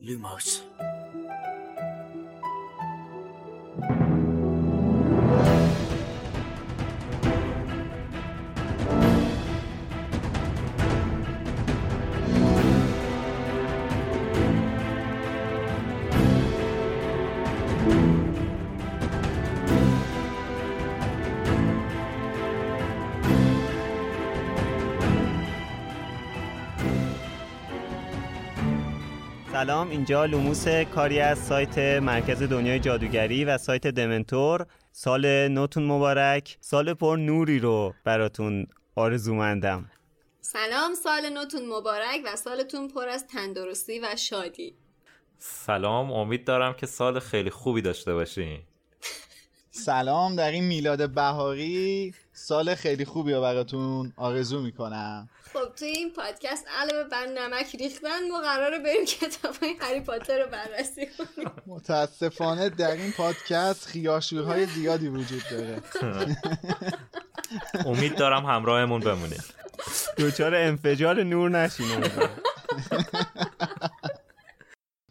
Lumos سلام. اینجا لوموس کاری از سایت مرکز دنیای جادوگری و سایت دمنتور. سال نوتون مبارک. سال پر نوری رو براتون آرزومندم. سلام سال نوتون مبارک و سالتون پر از تندرستی و شادی. سلام امید دارم که سال خیلی خوبی داشته باشین. سلام در این میلاد بهاری. سال خیلی خوبی رو براتون آرزو می‌کنم. خب توی این پادکست علاوه بر نمک ریختن ما قراره بریم کتاب های هری پاتر رو بررسی کنیم. متاسفانه در این پادکست خیاشوهای زیادی وجود داره. امید دارم همراهمون بمونه دوچار انفجار نور نشینه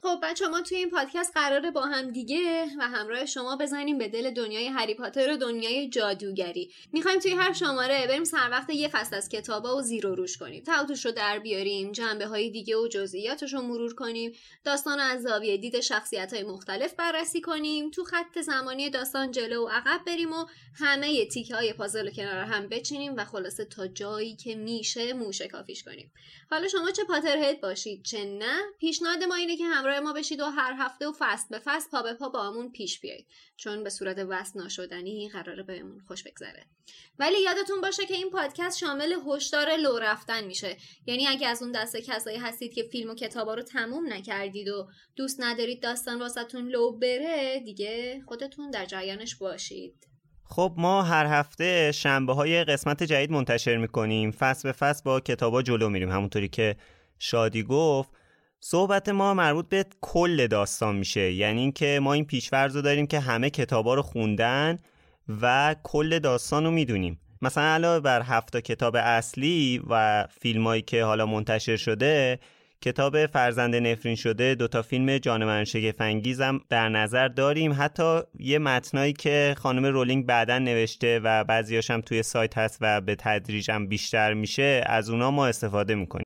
خب بچه ما توی این پادکست قراره با هم دیگه و همراه شما بزنیم به دل دنیای هری پاتر و دنیای جادوگری. می‌خوایم توی هر شماره بریم سر وقت یه فصل از کتابا و زیر و روش کنیم. تعاطوش رو در بیاریم جنبه های دیگه و جزئیاتش رو مرور کنیم داستان از زاویه دید شخصیت های مختلف بررسی کنیم تو خط زمانی داستان جلو و عقب بریم و همه تیکه های پازل رو کنار هم بچینیم و خلاصه تا جایی که میشه موشه کافیش کنیم. حالا شما چه پاترهد باشید چه نه پیشنهاد ما اینه که همراه ما بشید و هر هفته و فصل به فصل پا به پا با همون پیش بیایید. چون به صورت وصل ناشدنی قراره بهمون خوش بگذره. ولی یادتون باشه که این پادکست شامل هشدار لو رفتن میشه. یعنی اگه از اون دسته کسایی هستید که فیلم و کتابا رو تموم نکردید و دوست ندارید داستان واسهتون لو بره دیگه خودتون در جریانش باشید. خب ما هر هفته شنبه های قسمت جدید منتشر می‌کنیم. فصل به فصل با کتابا جلو میریم. همونطوری که شادی گفت. صحبت ما مربوط به کل داستان میشه. یعنی اینکه ما این پیشورز رو داریم که همه کتابا رو خوندن و کل داستان رو می‌دونیم. مثلا علاوه بر هفت کتاب اصلی و فیلمایی که حالا منتشر شده کتاب فرزند نفرین شده دوتا فیلم جانوران شگفنگیزم در نظر داریم. حتی یه متنایی که خانم رولینگ بعدا نوشته و بعضیاش هم توی سایت هست و به تدریج هم بیشتر میشه از اونا ما استفاده می‌کنیم.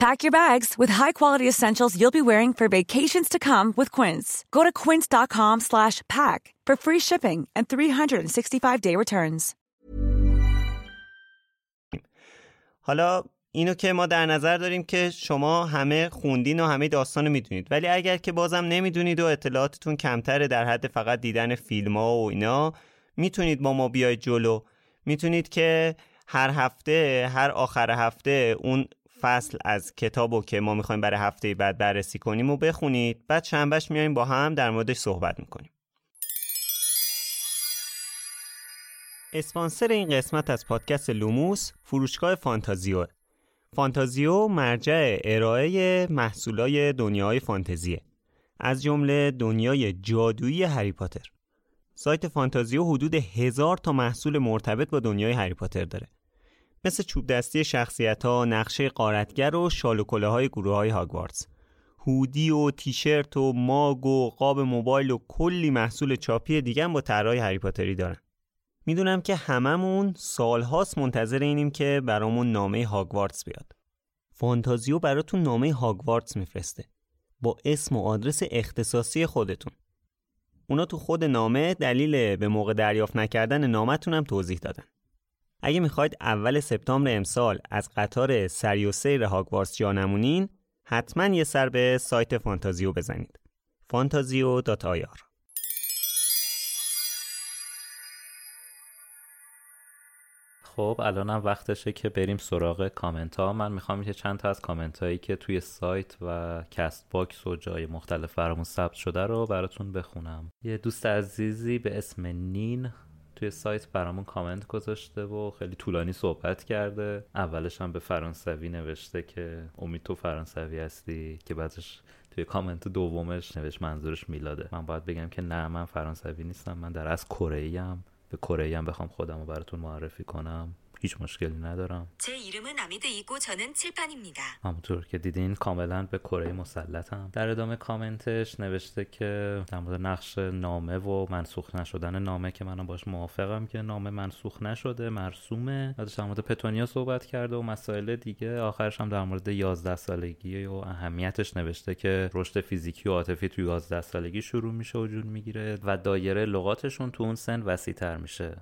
Pack your bags with high-quality essentials you'll be wearing for vacations to come with Quince. Go to quince.com slash pack for free shipping and 365-day returns. حالا اینو که ما در نظر داریم که شما همه خوندین و همه داستان می‌دونید ولی اگر که بازم نمی‌دونید و اطلاعاتتون کمتره در حد فقط دیدن فیلم ها و اینا می‌تونید با ما بیاید جلو می‌تونید که هر هفته هر آخر هفته اون فصل از کتابو که ما می‌خوایم برای هفته بعد بررسی کنیم و بخونید. بعد شنبهش میایم با هم در موردش صحبت می‌کنیم. اسپانسر این قسمت از پادکست لوموس فروشگاه فانتازیو. فانتازیو مرجع ارائه محصولای دنیای فانتزیه. از جمله دنیای جادویی هری پاتر. سایت فانتازیو حدود هزار تا محصول مرتبط با دنیای هری پاتر داره. مثل چوب دستی شخصیت ها، نقشه غارتگر و شال و های گروه های هاگوارتس هودی و تیشرت و ماگ و قاب موبایل و کلی محصول چاپی دیگه با طرحهای هری پاتری دارن. می‌دونم که هممون سالهاست منتظر اینیم که برامون نامه هاگوارتس بیاد. فانتازیو براتون نامه هاگوارتس میفرسته. با اسم و آدرس اختصاصی خودتون. اونا تو خود نامه دلیل به موقع دریافت نکردن نامتون هم توضیح دادن. اگه می‌خواید اول سپتامبر امسال از قطار سری و سیر هاگوارتس جا نمونین حتما یه سر به سایت فانتازیو بزنید. فانتازیو.ir خب الانم وقتشه که بریم سراغ کامنت ها من می‌خوام که چند تا از کامنت هایی که توی سایت و کست باکس و جای مختلف برامون ثبت شده رو براتون بخونم. یه دوست عزیزی به اسم نین توی سایت برامون کامنت گذاشته و خیلی طولانی صحبت کرده. اولش هم به فرانسوی نوشته که امید تو فرانسوی هستی؟ که بعدش توی کامنت دومش نوشت منظورش میلاده. من باید بگم که نه من فرانسوی نیستم. من در از کره به کره هم بخوام خودم رو براتون معرفی کنم. هیچ مشکلی ندارم همونطور که دیدین کاملا به کره مسلطم در ادامه کامنتش نوشته که در مورد نقش نامه و منسوخ نشدن نامه که منم باش موافقم که نامه منسوخ نشده مرسومه بعدش در مورد پتونیا صحبت کرده و مسائل دیگه آخرش هم در مورد 11 سالگی و اهمیتش نوشته که رشد فیزیکی و عاطفی تو 11 سالگی شروع میشه وجود می‌گیره و دایره لغاتشون تو اون سن وسیع تر میشه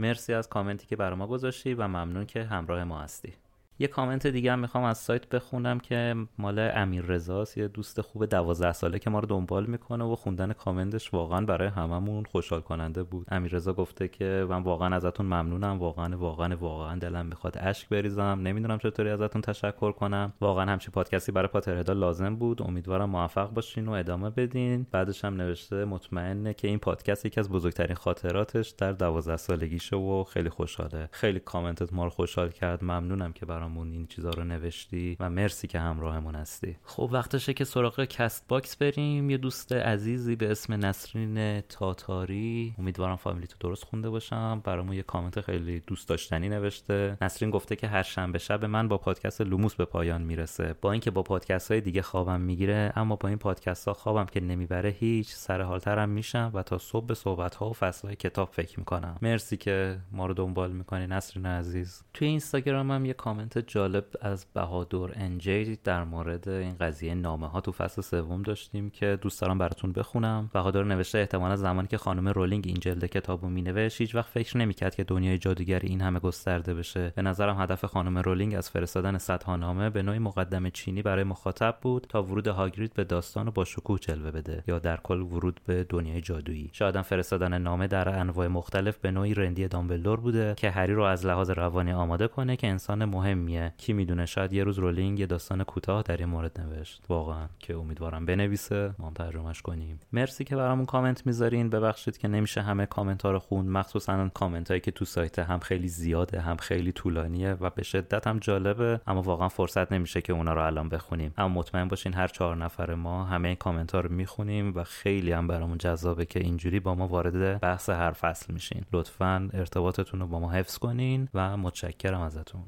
مرسی از کامنتی که برای ما گذاشتی و ممنون که همراه ما هستی. یه کامنت دیگه هم می‌خوام از سایت بخونم که مال امیر رضاست یه دوست خوب دوازده ساله که ما رو دنبال می‌کنه و خوندن کامنتش واقعا برای هممون خوشحال کننده بود. امیر رضا گفته که من واقعا ازتون ممنونم. واقعا واقعا واقعا دلم می‌خواد اشک بریزم. نمی‌دونم چطوری ازتون تشکر کنم. واقعا همچین پادکستی برای Potterhead ا لازم بود. امیدوارم موفق باشین و ادامه بدین. بعدش هم نوشته مطمئنه که این پادکست یکی از بزرگترین خاطراتش در دوازده سالگیشه و خیلی خوشحاله. خیلی کامنتت ما رو خوشحال کرد. ممنونم که برام برامون این چیزا رو نوشتی و مرسی که همراهمون هستی. خب وقتشه که سراغ کست باکس بریم. یه دوست عزیزی به اسم نسرین تاتاری. امیدوارم فامیلی تو درست خونده باشم. برامون یه کامنت خیلی دوست داشتنی نوشته. نسرین گفته که هر شنبه شب من با پادکست لوموس به پایان می‌رسه. با اینکه با پادکست های دیگه خوابم می‌گیره اما با این پادکست ها خوابم که نمی‌بره هیچ سر حالترم میشم و تا صبح به صحبت ها و فصل های کتاب فکر می‌کنم. مرسی که ما رو دنبال می‌کنی نسرین عزیز. توی اینستاگرام هم یه کامنت جالب از بهادر انجی در مورد این قضیه نامه ها تو فصل سوم داشتیم که دوست دارم براتون بخونم. بهادر نوشته احتمالا زمانی که خانم رولینگ این جلد کتابو مینوشت هیچ وقت فکر نمی‌کرد که دنیای جادوگری این همه گسترده بشه. به نظرم هدف خانم رولینگ از فرستادن صدها نامه به نوعی مقدم چینی برای مخاطب بود تا ورود هاگرید به داستان با شکوه جلوه بده یا در کل ورود به دنیای جادویی. شاید فرستادن نامه در انواع مختلف به نوعی رندی دامبلدور بوده که هری رو از لحاظ روانی آماده کنه که انسان مهمیه. کی می‌دونه؟ شاید یه روز رولینگ یه داستان کوتاه در این مورد نوشت. واقعا. که امیدوارم بنویسه. ما هم ترجمهش کنیم. مرسی که برامون کامنت می‌ذارین. ببخشید که نمیشه همه کامنت ها رو خوند. مخصوصا کامنت هایی که تو سایت هم خیلی زیاده هم خیلی طولانیه و به شدت هم جالبه. اما واقعا فرصت نمیشه که اونا رو الان بخونیم. اما مطمئن باشین هر چهار نفر ما همه کامنت ها رو می‌خونیم و خیلی هم برامون جذابه که اینجوری با ما وارد بحث هر فصل میشین. لطفا ارتباطتون رو با ما حفظ کنین و متشکرم ازتون.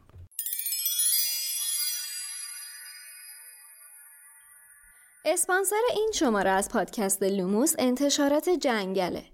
اسپانسر این شماره از پادکست لوموس انتشارات جنگله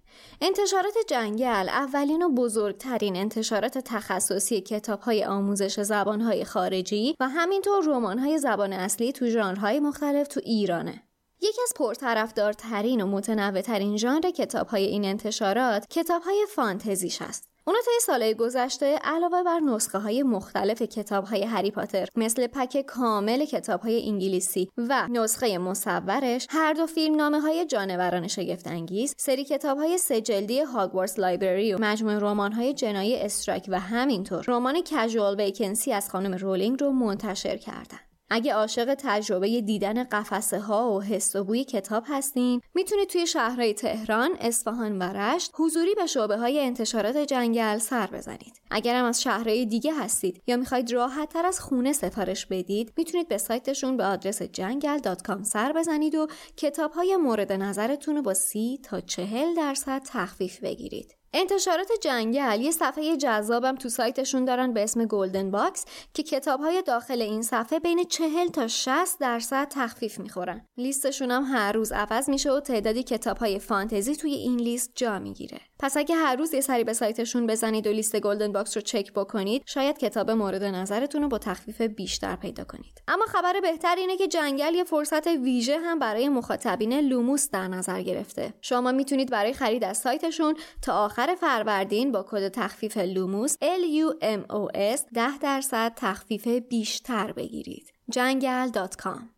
انتشارات جنگل اولین و بزرگترین انتشارات تخصصی کتاب های آموزش زبان های خارجی و همینطور رمان های زبان اصلی تو ژانرهای مختلف تو ایرانه. یکی از پرطرفدارترین و متنوعترین ژانر کتاب های این انتشارات کتاب های فانتزیش است. اونا طی سالهای گذشته علاوه بر نسخه های مختلف کتاب های هری پاتر مثل پک کامل کتاب های انگلیسی و نسخه مصورش هر دو فیلم نامه های جانوران شگفت انگیز سری کتاب های سه جلدی Hogwarts Library و مجموعه رمان های جنایی استرایک و همینطور رمان Casual Vacancy از خانم رولینگ رو منتشر کردند اگه عاشق تجربه دیدن قفسه ها و حس و بوی کتاب هستین می‌تونید توی شهرهای تهران، اصفهان و رشت حضوری به شعبه های انتشارات جنگل سر بزنید. اگرم از شهرهای دیگه هستید یا می‌خواید راحت تر از خونه سفارش بدید می‌تونید به سایتشون به آدرس جنگل.com سر بزنید و کتاب های مورد نظرتون رو با سی تا چهل درصد تخفیف بگیرید. انتشارات جنگل یه صفحه جذابم تو سایتشون دارن به اسم Golden Box که کتاب های داخل این صفحه بین 40 تا 60 درصد تخفیف می‌خورن. لیستشون هم هر روز عوض میشه و تعدادی کتاب های فانتزی توی این لیست جا می‌گیره. پس اگه هر روز یه سری به سایتشون بزنید و لیست Golden Box رو چک بکنید شاید کتاب مورد نظرتون رو با تخفیف بیشتر پیدا کنید. اما خبر بهتر اینه که جنگل یه فرصت ویژه هم برای مخاطبین لوموس در نظر گرفته. شما می‌تونید برای خرید از سایتشون تا آخر فروردین با کد تخفیف لوموس LUMOS 10 درصد تخفیف بیشتر بگیرید. جنگل.com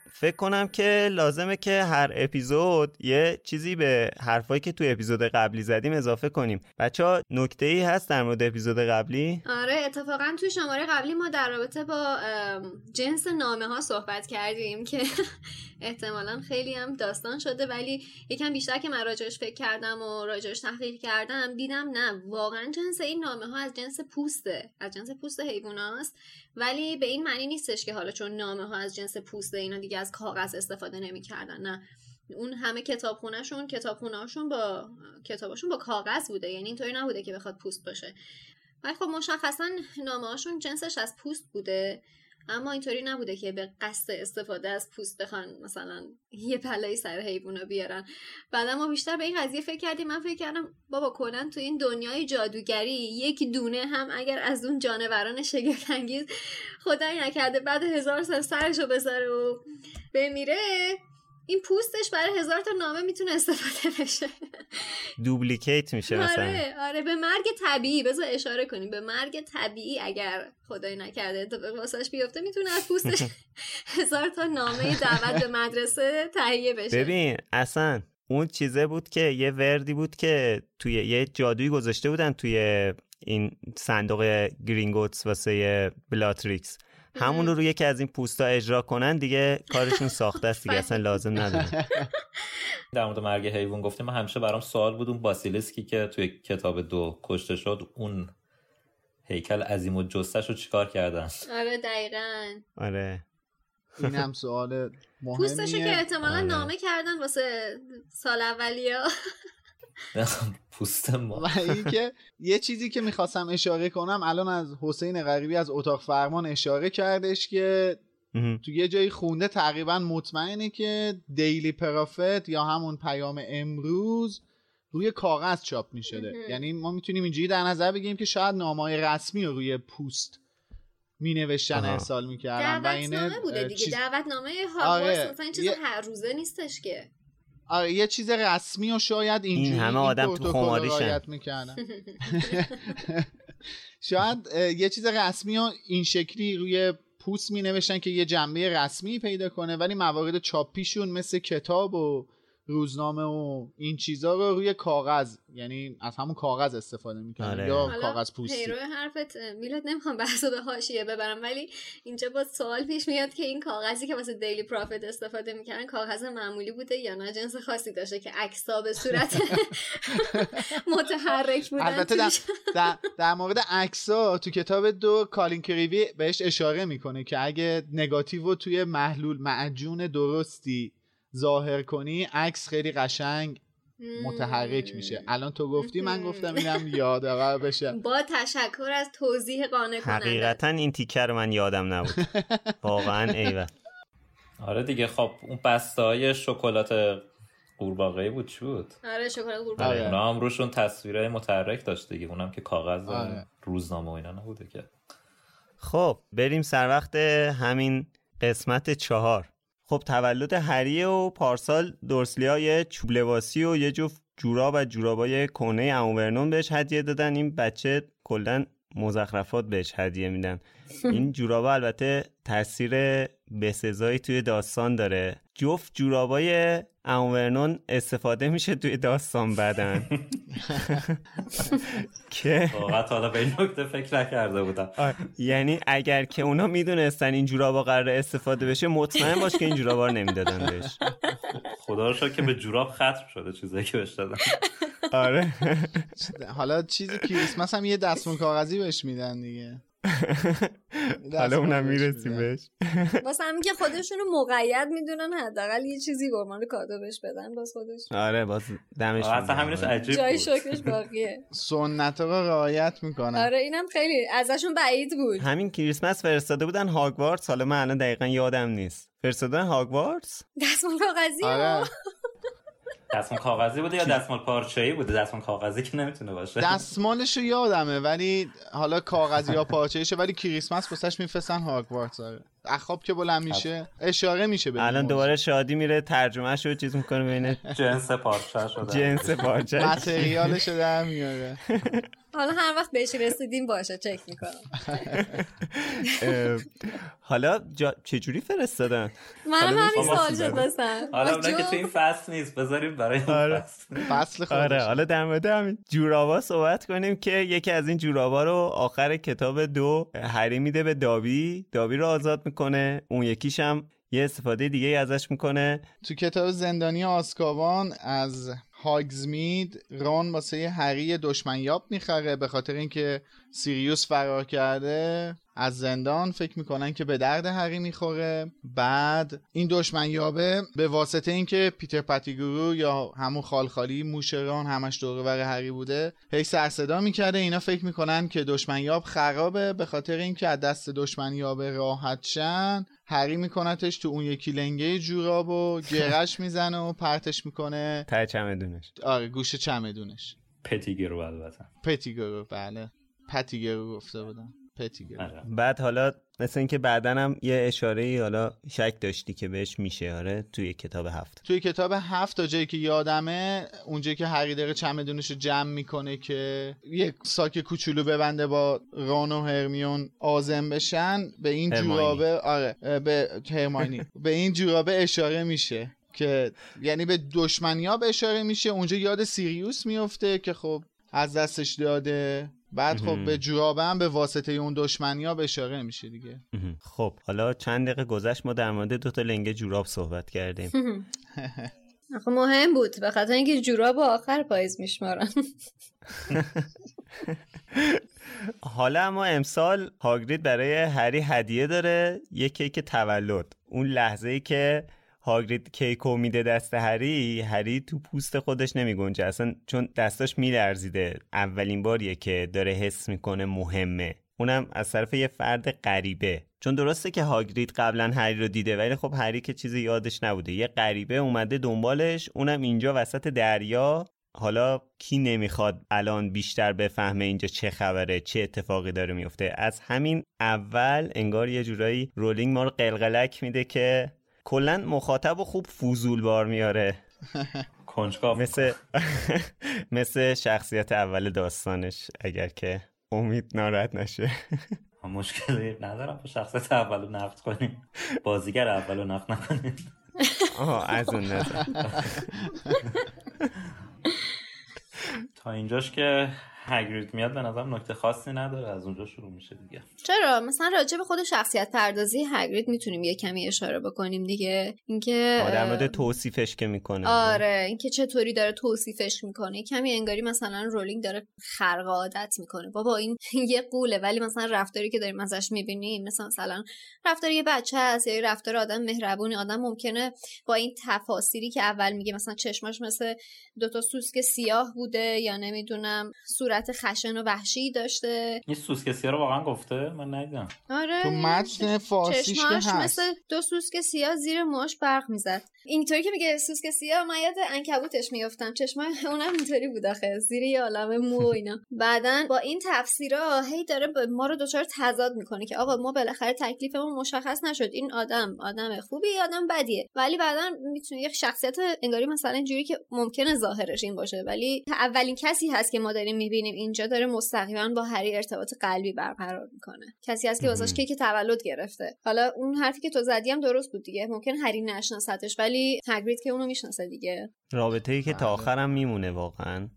فکر کنم که لازمه که هر اپیزود یه چیزی به حرفایی که تو اپیزود قبلی زدیم اضافه کنیم بچه ها نکته ای هست در مورد اپیزود قبلی؟ آره اتفاقا تو شماره قبلی ما در رابطه با جنس نامه ها صحبت کردیم که احتمالا خیلی هم داستان شده ولی یکم بیشتر که من راجعش فکر کردم و راجعش تحقیق کردم دیدم نه واقعا جنس این نامه ها از جنس پوسته از جنس پوست حیواناست ولی به این معنی نیستش که حالا چون نامه ها از جنس پوسته اینا دیگه از کاغذ استفاده نمی‌کردن نه. اون همه کتابخونهشون کتابخونهاشون با کتاباشون با کاغذ بوده یعنی اینطوری نبوده که بخواد پوست باشه. ولی خب مشخصا نامه هاشون جنسش از پوست بوده. اما اینطوری نبوده که به قصد استفاده از پوست بخوان مثلا یه پلای سر حیوونا بیارن. بعد ما بیشتر به این قضیه فکر کردیم. من فکر کردم بابا کلا تو این دنیای جادوگری یک دونه هم اگر از اون جانوران شگفت انگیز خدایی نکرده بعد هزار سال سرشو بذاره و بمیره. این پوستش برای هزار تا نامه می‌تونه استفاده بشه. دوبلیکیت میشه مثلا. آره آره. به مرگ طبیعی. بذار اشاره کنیم. به مرگ طبیعی اگر خدای نکرده اتفاق واسش بیفته می‌تونه از پوستش هزار تا نامه دعوت به مدرسه تهیه بشه. ببین اصلا اون چیزه بود که یه وردی بود که توی یه جادویی گذاشته بودن توی این صندوق گرینگوتس واسه بلاتریکس. همون رو روی یکی از این پوستا اجرا کنن دیگه کارشون ساخته است دیگه اصلا لازم نداره. در مورد مرگ حیوان گفتیم من همیشه برام سوال بود اون باسیلیسکی که توی کتاب دو کشته شد اون هیکل عظیم و جثه‌ش رو چیکار کردن؟ آره دقیقا. آره. این هم سوال مهمیه پوستشو که احتمالا آره. نامه کردن واسه سال اولیا پوست ما. و اینکه یه چیزی که می‌خواستم اشاره کنم الان از حسین غریبی از اتاق فرمان اشاره کردش که تو یه جایی خونده تقریبا مطمئنه که دیلی پرافت یا همون پیام امروز روی کاغذ چاپ می‌شده. یعنی ما می‌تونیم اینجوری در نظر بگیریم که شاید نامای رسمی رو روی پوست می نوشتن. ارسال می‌کردن و اینه بوده دیگه. چیز- دعوتنامه آره. هاگوارتس مثلا این چیز یه- هر روزه نیستش که. آره یه چیز رسمی و شاید اینجوری همه آدم تو خماریشن. شاید یه چیز رسمی و این شکلی روی پوست می نوشتن که یه جنبه رسمی پیدا کنه ولی موارد چاپیشون مثل کتاب و روزنامه و این چیزا رو روی کاغذ یعنی از همون کاغذ استفاده می‌کنن آره. یا کاغذ پوستی. پیرو حرفت میلاد نمی‌خوام بحثو به حاشیه ببرم ولی اینجا با سوال پیش میاد که این کاغذی که واسه دیلی پروفیت استفاده می‌کنن کاغذ معمولی بوده یا نه؟ جنس خاصی داشته که عکسا به صورت متحرک بودن البته در, در, در مورد عکسا تو کتاب دو کالین کریوی بهش اشاره می‌کنه که اگه نگاتیو توی محلول معجون درستی ظاهر کنی عکس خیلی قشنگ متحرک میشه. الان تو گفتی من گفتم اینم یادآور بشه. با تشکر از توضیح قانع کننده. حقیقتا این تیکر من یادم نبود. واقعا ایول آره دیگه خب اون بسته های شکلات قورباغه بود چی بود؟ آره شکلات قورباغه. آره. اونا هم روشون تصویرهای متحرک داشت دیگه. اونم که کاغذ آره. روزنامه و اینا نبوده که. خب بریم سر وقت همین قسمت چهار. خب تولد هریه و پارسال دورسلیا یه چوب لباسی و یه جفت جوراب و جورابای کونه اموورنون بهش هدیه دادن. این بچه کلا مزخرفات بهش هدیه میدن. این جورابا البته تاثیر بسزایی توی داستان داره. جفت جورابای امورنون استفاده میشه توی داستان بدن. که واقعا حالا به این نکته فکر نکرده بودم. یعنی اگر که اونا می‌دونستن این جورابا قرار استفاده بشه مطمئن باش که این جورابا رو نمی‌دادن بهش. خدا رو که به جوراب ختم شده چیزایی که بهش دادن. آره. حالا چیزی کریسمس هم یه دستمون کاغذی بهش میدن دیگه. حالا اونم می‌رسیم بهش. واسه همین که خودشون رو مقید می‌دونن حداقل یه چیزی برمان کادو بهش بدن باز خودش. آره باز دمش اصلا همینش عجیب جای شکرش باقیه. سنت رو رعایت می‌کنن. آره اینم خیلی ازشون بعید بود. همین کریسمس فرستاده بودن هاگوارتس. حالا من الان دقیقا یادم نیست. فرستادن هاگوارتس؟ دستمال کاغذی آره. دستمال کاغذی بوده یا دستمال پارچه‌ای بوده؟ دستمال کاغذی که نمی‌تونه باشه. دستمالش رو یادمه ولی حالا کاغذی یا پارچه‌ایشه ولی کریسمس واسش میفرستن هاگوارتس آره. اخاب که بلند میشه اشاره میشه به الان دوباره شادی میره ترجمه شو چیز می‌کنه بین جنس پارچه شده جنس پارچه متریالش در میاره. حالا هر وقت بهش رسیدیم باشه چک می‌کنم. حالا. چجوری فرستادن؟ من همین سوال شد بسن حالا اونا که تو این فصل نیست بذاریم برای آره. فصل. خودش. آره حالا در مورد همین جورابا صحبت کنیم که یکی از این جورابا رو آخر کتاب دو هری میده به دابی دابی رو آزاد می‌کنه اون یکیش هم یه استفاده دیگه ازش می‌کنه. تو کتاب زندانی آسکابان از هاگزمید ران واسه هری دشمنیاب می‌خره به خاطر اینکه سیریوس فرار کرده. از زندان فکر می‌کنن که به درد هری می‌خوره. بعد این دشمنیابه به واسطه اینکه پیتر پتیگورو یا همون خالخالی موشران همش دور بر هری بوده هی سر صدا می‌کرده. اینا فکر می‌کنن که دشمنیاب خرابه به خاطر اینکه از دست دشمنیابه راحت شن. هری میکنتش تو اون یکی لنگه جوراب و گرش می‌زنه و پرتش می‌کنه. ته چمدونش. آره گوش چمدونش. پتیگرو البته پتیگرو بله. پتیگرو گفته بودم. آره. بعد حالا مثل اینکه بعدا هم یه اشاره ای حالا شک داشتی که بهش میشه آره توی کتاب هفت. توی کتاب هفت تا جایی که یادمه اونجایی که هری داره چمدونش رو جمع می‌کنه که یه ساک کوچولو ببنده با ران و هرمیون آزم بشن به این جورابه آره به هرماینی. به این جورابه اشاره میشه که یعنی به دشمنی به اشاره میشه. اونجا یاد سیریوس میفته که خب از دستش داده. بعد خب به جورابه هم به واسطه اون دشمنی ها اشاره میشه دیگه. خب حالا چند دقیقه گذشت ما در مورد دو تا لنگ جوراب صحبت کردیم. خب مهم بود به خاطر اینکه جوراب آخر پاییز میشمارن. حالا اما امسال هاگرید برای هری هدیه داره یه کیک تولد. اون لحظه ای که هاگرید کیکو میده دست هری هری تو پوست خودش نمیگنجه. اصلا چون دستاش میلرزیده. اولین باریه که داره حس می‌کنه مهمه. اونم از طرف یه فرد غریبه. چون درسته که هاگرید قبلا هری رو دیده ولی خب هری که چیزی یادش نبوده. یه غریبه اومده دنبالش اونم اینجا وسط دریا. حالا کی نمی‌خواد الان بیشتر بفهمه اینجا چه خبره چه اتفاقی داره میفته از همین اول انگار یه جورایی رولینگ ما رو قلقلک میده که کلا مخاطب و خوب فوزول بار میاره. کنجکاو. مثل مثل شخصیت اول داستانش اگر که امید ناراحت نشه. مشکلی ندارم با شخصیت اول نقد کنیم. بازیگر اول رو نقد نکنیم. آها از اون نظر. تا اینجاش که هگرید میاد به نظرم نکته خاصی نداره. از اونجا شروع میشه دیگه. چرا؟ مثلا راجع به خود شخصیت پردازی هگرید می‌تونیم یه کمی اشاره بکنیم دیگه. اینکه در مورد توصیفش که می‌کنه. آره اینکه چطوری داره توصیفش می‌کنه. کمی انگاری مثلا رولینگ داره خرق عادت می‌کنه. بابا این یه قوله ولی مثلا رفتاری که داریم ازش می‌بینیم مثلا مثلا رفتار یه بچه هست یا رفتار آدم مهربونی آدم ممکنه با این تفاصیلی که اول میگه مثلا چشماش مثل دوتا سوسک سیاه بوده یا نمی‌دونم صورت خشن و وحشی داشته. این سوسک سیاه رو واقعا گفته؟ من ندیدم آره تو متن فارسیش که هست. مثل دو سوسک سیاه زیر موش برق می‌زد. اینطوری که میگه سوسک سیاه من یاد انکبوتش میافتم. چشمای اونم اینطوری بود آخه زیر یه عالمه مو و اینا. بعدا با این تفسیرا هی داره ما رو دچار تضاد می‌کنه که آقا ما بالاخره تکلیفمون مشخص نشد. این آدم آدم خوبی آدم بدیه. ولی بعدا می‌تونه یه شخصیت انگاری مثلا اینجوری که ممکنه ظاهرش این باشه. ولی اولین کسی هست که ما داریم می‌بینیم اینجا داره مستقیما با هری ارتباط قلبی برقرار می‌کنه. کسی هست که واسش کیک تولد گرفته. حالا اون حرفی که تو زدی هم درست بود دیگه. ممکن هری نشناستش ولی هگرید که اونو می‌شناسه دیگه. رابطه ای که تا بله. آخرم میمونه واقعا.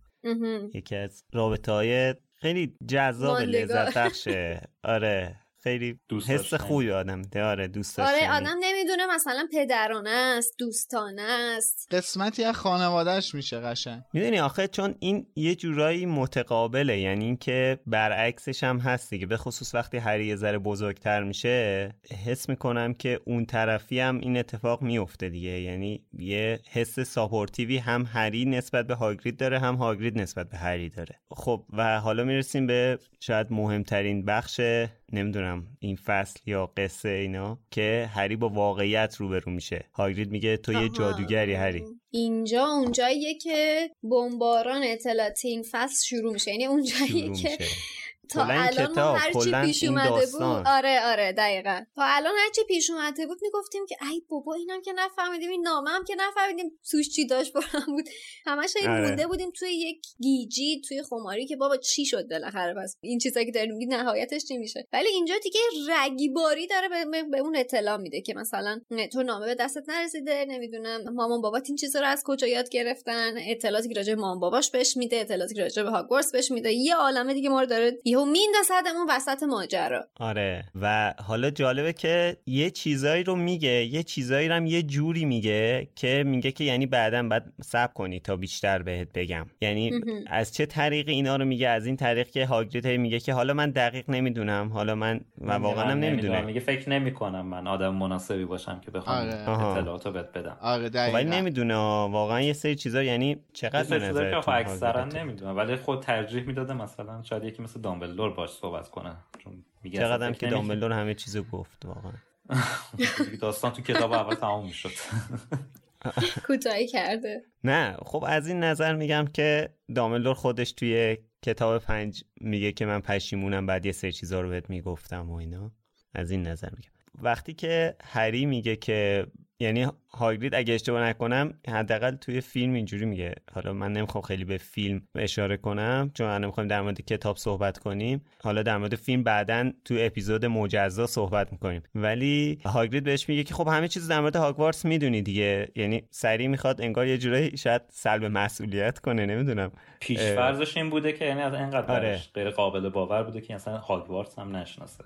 یکی از رابطه های خیلی جذاب لذت بخشه آره. خیلی دوست حس. خوبی آدم ده آره دوست آره. آدم نمی‌دونه مثلا پدرانه است دوستانه است. قسمتی از خانوادهش میشه قشنگ. می‌دونی آخه چون این یه جورایی متقابله یعنی اینکه برعکسش هم هست دیگه. به خصوص وقتی هری یه ذره بزرگتر میشه حس می‌کنم که اون طرفی هم این اتفاق میفته دیگه. یعنی یه حس ساپورتیوی هم هری نسبت به هاگرید داره هم هاگرید نسبت به هری داره. خب و حالا می‌رسیم به شاید مهمترین بخش نمی‌دونم این فصل یا قصه اینا که هری با واقعیت روبرو میشه. هاگرید میگه تو یه. جادوگری هری. اینجا اونجاییه که بمباران اطلاعاتی این فصل شروع میشه. یعنی اونجاییه که تا الان کتاب، هرچی کلا پیش اومده بود. آره آره دقیقا. تا الان هرچی پیش اومده بود می‌گفتیم که ای بابا اینم که نفهمیدیم این نامه هم که نفهمیدیم توش چی داشت برام بود. همش این آره. مونده بودیم توی یک گیجی توی خماری که بابا چی شد بالاخره؟ پس این چیزایی که داریم میگی نهایتش چی میشه؟ ولی اینجا دیگه رگیباری داره به, به- اون اطلاع میده که مثلا تو نامه به دستت نرسیده نمی‌دونم مامان بابات این چیزا رو از کجا یاد گرفتن؟ اطلاعاتی که راجع به مامان باباش بهش میده اطلاعاتی که راجع به هاگوارتس بهش میده. یه عالمه دیگه ما رو داره یهو میندازدمون وسط ماجرا. آره. و حالا جالبه که یه چیزایی رو میگه یه چیزایی رو هم یه جوری میگه که میگه که یعنی بعدا باید صبر کنی تا بیشتر بهت بگم. یعنی. از چه طریقی اینا رو میگه؟ از این طریق که هاگرید میگه که حالا من دقیق نمی‌دونم حالا من و واقعا هم نمی‌دونه میگه فکر نمی کنم من آدم مناسبی باشم که بخوام آره. اطلاعاتو بهت بدم. آره خب دقیقا. ولی نمی‌دونه واقعا یه سری چیزا یعنی چقدر به نظر آخه اکثرا نمی‌دونم ولی خود ترجیح می‌داده مثلا شاید یکی مثل دامبلدور باش صحبت کنه. چون میگه چقدر که دامبلدور همه چیزو گفت واقعا. داستان تو کتاب اول تمام می‌شد. کوتاهی کرده. نه خب از این نظر میگم که داملدور خودش توی کتاب پنج میگه که من پشیمونم بعد یه سری چیزا رو بهت می‌گفتم و اینا. از این نظر میگم. وقتی که هری میگه که یعنی هاگرید اگه اشتباه نکنم حداقل توی فیلم اینجوری میگه. حالا من نمی‌خوام خیلی به فیلم اشاره کنم چون الان می‌خوایم در مورد کتاب صحبت کنیم. حالا در مورد فیلم بعدا تو اپیزود مجزا صحبت می‌کنیم. ولی هاگرید بهش میگه که خب همه چیز در مورد هاگوارتس می‌دونی دیگه. یعنی سریع می‌خواد انگار یه جورایی شاید سلب مسئولیت کنه نمی‌دونم. پیشفرزش این بوده که یعنی از اینقدر آره. غیر قابل باور بوده که اصلا هاگوارتس هم نشناسه.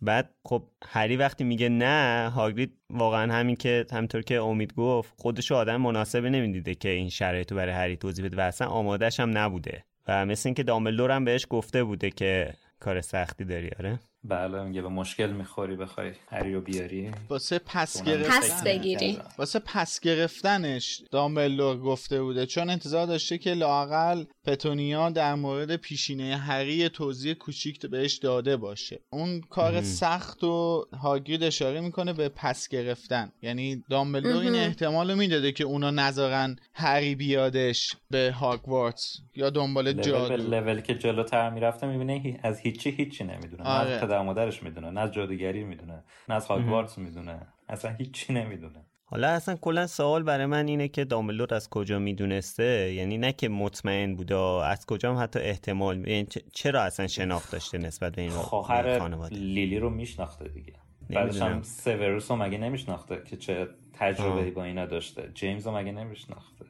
بعد خب هری وقتی میگه نه هاگرید واقعا همین که همطور که امید گفت خودشو آدم مناسبی نمی‌دیده که این شرایطو برای هری توضیح بده و اصلا آمادش هم نبوده. و مثل اینکه دامبلدور هم بهش گفته بوده که کار سختی داری آره؟ بله میگه به مشکل می‌خوری بخوای هری رو بیاری واسه پس گرفتن پس بگیری. واسه پس گرفتنش دامبلدور گفته بوده چون انتظار داشته که لاقل پتونیا در مورد پیشینه هری توضیح کوچیک بهش داده باشه اون کار مهم. سخت و هاگرید اشاره می‌کنه به پس گرفتن یعنی دامبلدور این. احتمال رو می‌داده که اونا نذارن هری بیادش به هاگوارتس یا دنبال جادو لول که جلوتر می‌رفته می‌بینه از هیچی هیچی نمی‌دونه نه آره. پدر مادرش می‌دونه نه از جادوگری می‌دونه نه از هاگوارتس می‌دونه اصلا هیچی نمی‌دونه. حالا اصلا کلا سوال برای من اینه که دامبلدور از کجا می‌دونسته؟ یعنی نه که مطمئن بوده از کجا هم حتی احتمال یعنی چرا اصلا شناخت داشته نسبت به این خواهر خانواده؟ لیلی رو میشناخته دیگه. بعدش هم. سیوروس رو مگه نمیشناخته که چه تجربه با اینا داشته؟ جیمز هم مگه نمیشناخته؟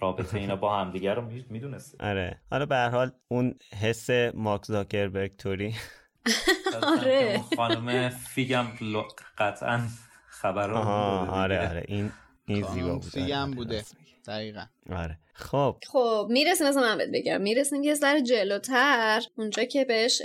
رابطه اینا با همدیگه رو می‌دونسته. آره. حالا به هر حال اون حس مارک زاکربرگ توری آره. خانم فیگم قطعا خبر رو آره آره. این این زیبا بوده فیگم بوده. دقیقا. آره. خب. خب می‌رسیم مثلا من بهت بگم. می‌رسیم یه سر جلوتر. اونجا که بهش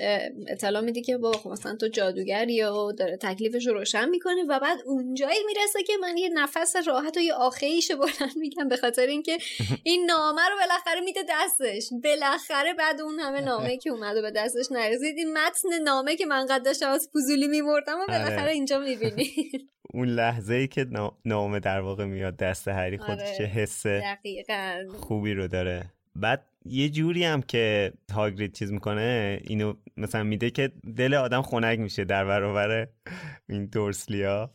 اطلاع میدی که با خب مثلا تو جادوگری و داره تکلیفش رو روشن می‌کنه و بعد اونجایی می‌رسه که من یه نفس راحت و یه آخیش بلند میگم به خاطر اینکه این نامه رو بالاخره میده دستش. بالاخره بعد اون همه نامه که اومده به دستش نرسید این متن نامه که من قد داشتم از فضولی میمردم و بالاخره اینجا می‌بینی. اون لحظه ای که نامه در واقع میاد دست هری خودش آره. حس دقیقاً. خوبی رو داره. بعد یه جوری هم که هاگرید چیز می‌کنه اینو مثلا میده که دل آدم خنک میشه در برابر این دورسلیا.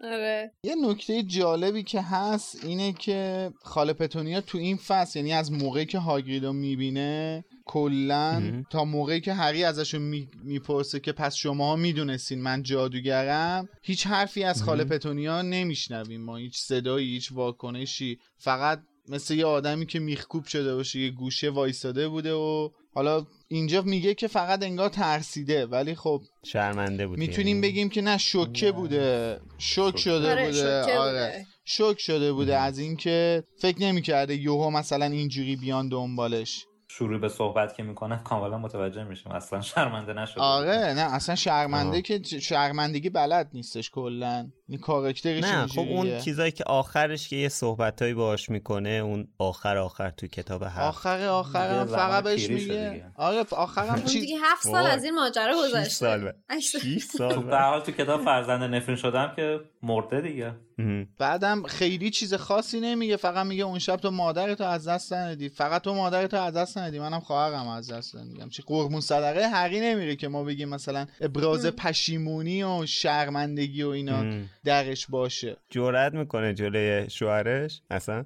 آره. یه نکته جالبی که هست اینه که خاله پتونیا تو این فصل یعنی از موقعی که هاگرید رو می‌بینه کلا تا موقعی که هری ازشون می... می‌پرسه که پس شما می‌دونستین من جادوگرم هیچ حرفی از خاله پتونیا نمیشنویم ما. هیچ صدایی هیچ واکنشی. فقط مثل یه آدمی که میخکوب شده باشه یه گوشه وایستاده بوده و حالا اینجا میگه که فقط انگار ترسیده. ولی خب شرمنده بود می‌تونیم بگیم که نه شوکه بوده. شوک شده آره، بوده. شوکه آره. بوده. شوک شده بوده. از اینکه فکر نمی‌کرده یوهو مثلا اینجوری بیان دنبالش. شروع به صحبت که می‌کنه کاملا متوجه میشیم. اصلا شرمنده نشده. آره نه اصلا شرمنده آه. که شرمندگی بلد نیستش کلا. این کاراکترش نه خب. اون چیزایی که آخرش که یه صحبتایی باهاش می‌کنه اون آخر آخر تو کتاب هفت آخر آخر هم دیگه فقط بهش میگه. آره آخر هم اون چی دیگه هفت سال وای. از این ماجرا گذشته سال بعد. اصلا. شیش سال تو به هر حال تو کتاب فرزند نفرین شدم که مرده دیگه. بعدم خیلی چیز خاصی نمیگه فقط میگه اون شب تو مادرتو از دست ندی فقط تو مادرتو از دست ندی منم خواهرم از دست ندیدم چه قربون صدقه حقی نمیره که ما بگیم مثلا ابراز پشیمونی و شرمندگی و اینا. درش باشه. جرأت می‌کنه جلوی شوهرش؟ اصلا؟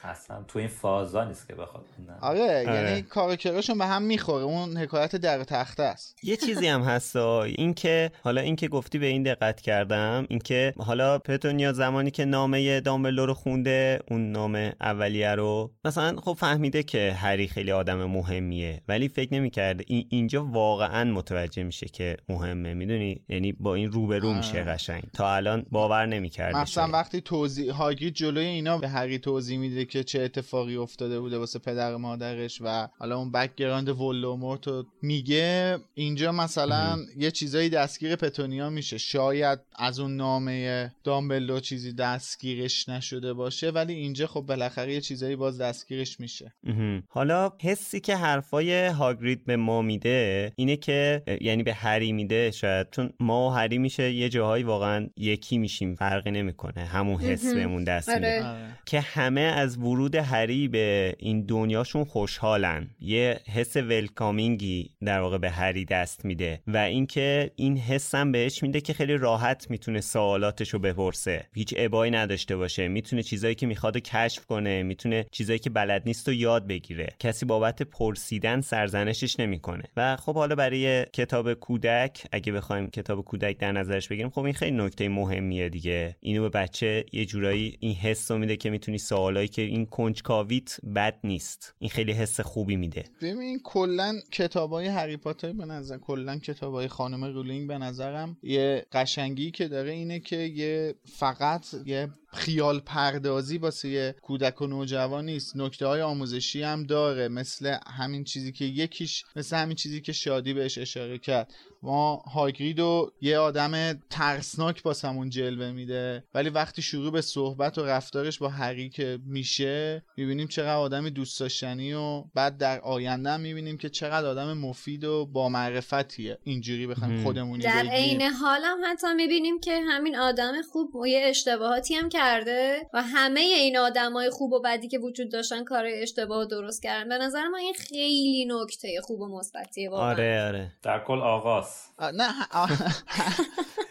اصلا تو این فازا نیست که بخواد نه. آره یعنی کاراکترشون به هم می‌خوره. اون حکایت در و تخته است. یه چیزی هم هستا این که حالا این که گفتی به این دقت کردم این که حالا پتونیا زمانی که نامه دامبلدور رو خونده اون نامه اولیه رو مثلا خب فهمیده که هری خیلی آدم مهمیه ولی فکر نمی‌کرده این اینجا واقعا متوجه میشه که مهمه. می‌دونی؟ یعنی با این روبرو میشه قشنگ. تا الان باور نمی‌کرده مثلا وقتی توضیح هاگرید جلوی اینا به هری توضیح میده که چه اتفاقی افتاده بوده واسه پدر مادرش و حالا اون background ولدمورت رو میگه. اینجا مثلا یه چیزایی دستگیر پتونیا میشه. شاید از اون نامه دامبلدور چیزی دستگیرش نشده باشه ولی اینجا خب بالاخره یه چیزایی باز دستگیرش میشه. مهم. حالا حسی که حرفای هاگرید به ما میده اینه که یعنی به هری میده شاید چون ما و هری میشه یه جاهایی واقعا یکی میشیم فرقی نمی‌کنه. همون حس مهم. بهمون دست میده. آره. که همه از ورود هری به این دنیاشون خوشحالن. یه حس ولکامینگی در واقع به هری دست میده و اینکه این حسم بهش میده که خیلی راحت می‌تونه سوالاتشو بپرسه. هیچ ابایی نداشته باشه. می‌تونه چیزایی که می‌خواد رو کشف کنه. می‌تونه چیزایی که بلد نیست رو یاد بگیره. کسی بابت پرسیدن سرزنشش نمی‌کنه. و خب حالا برای کتاب کودک اگه بخوایم کتاب کودک در نظرش بگیریم خب این خیلی نکته مهمیه دیگه. اینو به بچه یه جورایی این حس رو میده که می‌تونی سوالایی که این کنجکاویت بد نیست. این خیلی حس خوبی میده. ببین کلا کتابای هری پاتر به نظر کلا کتابای خانم رولینگ به نظرم یه قشنگی که داره اینه که یه فقط یه خیال پردازی واسه کودک و نوجوان نیست. نکته های آموزشی هم داره. مثل همین چیزی که یکیش مثل همین چیزی که شادی بهش اشاره کرد. ما هاگرید و یه آدم ترسناک باسمون جلوه میده. ولی وقتی شروع به صحبت و رفتارش با هری که میشه می‌بینیم چقدر آدم دوست داشتنی و بعد در آینده هم می‌بینیم که چقدر آدم مفید و با معرفتیه. اینجوری بخوایم. خودمونی در عین حال هم حتی می‌بینیم که همین آدم خوب و یه اشتباهاتی هم کرده و همه این آدمای خوب و بدی که وجود داشتن کار اشتباه و درست کردن. به نظر من این خیلی نکته خوب و مثبتیه واقعا. آره آره. در کل آغاز. نه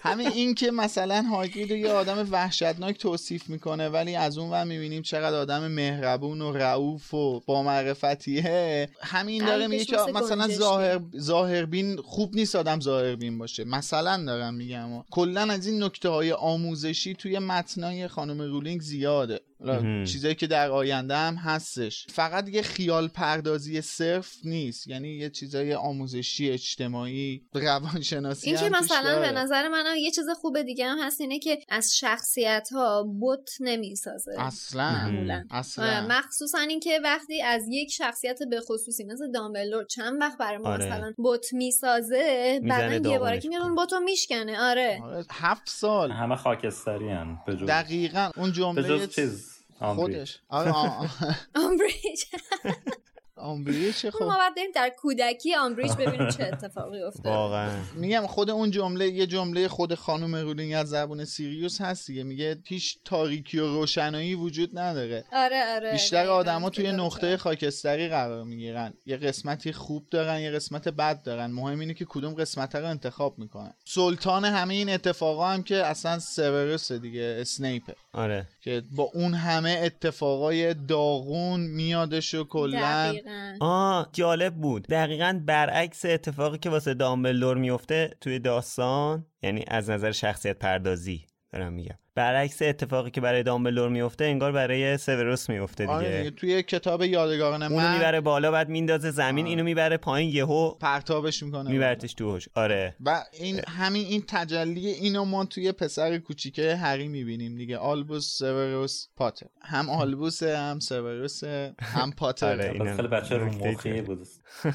همین این که مثلا هاگرید یه آدم وحشتناک توصیف می‌کنه ولی از اون ور می‌بینیم چقدر آدم مهربون و رعوف و با معرفتیه همین داره میگه که مثلا ظاهر ظاهربین خوب نیست آدم ظاهربین باشه. مثلا دارم میگم. کلا از این نکته های آموزشی توی متنای خانم رولینگ زیاده. چیزایی که در آینده هم هستش. فقط یه خیال پردازی صرف نیست. یعنی یه چیزای آموزشی اجتماعی روانشناسی این که مثلا به نظر من یه چیز خوب دیگه هم هست اینه که از شخصیت ها بوت نمی‌سازه. اصلا. اصلا. مخصوصا اینکه وقتی از یک شخصیت به خصوصی مثل دامبلور چند وقت برای ما آره. مثلا بوت می‌سازه بعدا یه باره که میاد اون بوتو میشکنه. آره. آره هفت سال. همه خاکستری هن دقیقا اون جمله چیز خودش. آمبریج. آمبریج خب ما باید بریم در کودکی آمبریج ببینیم چه اتفاقی افتاد واقعا. میگم خود اون جمله یه جمله خود خانم رولینگ از زبون سیریوس هست دیگه. میگه هیچ تاریکی و روشنایی وجود نداره. آره آره بیشتر آدما توی نقطه خاکستری قرار می‌گیرن. یه قسمتی خوب دارن یه قسمت بد دارن. مهم اینه که کدوم قسمت رو انتخاب می‌کنن. سلطان همه این اتفاقا هم که اصلا سیوروس دیگه اسنیپه. آره. که با اون همه اتفاقای داغون میادش و کلا آه جالب بود. دقیقا برعکس اتفاقی که واسه دامبلدور میفته توی داستان یعنی از نظر شخصیت پردازی دارم میگم. برعکس اتفاقی که برای دامبلور میفته انگار برای سوروس میفته دیگه. آره توی کتاب یادگاران من اونو می‌بره بالا بعد میندازه زمین آره. اینو می‌بره پایین یهو پرتابش می‌کنه. میبرتش تو آره. و این همین این تجلی اینو ما توی پسر کوچیکه هری می‌بینیم دیگه. آلبوس سوروس پاتر. هم آلبوس هم سوروس هم پاتر. آره خیلی بچه رو بود.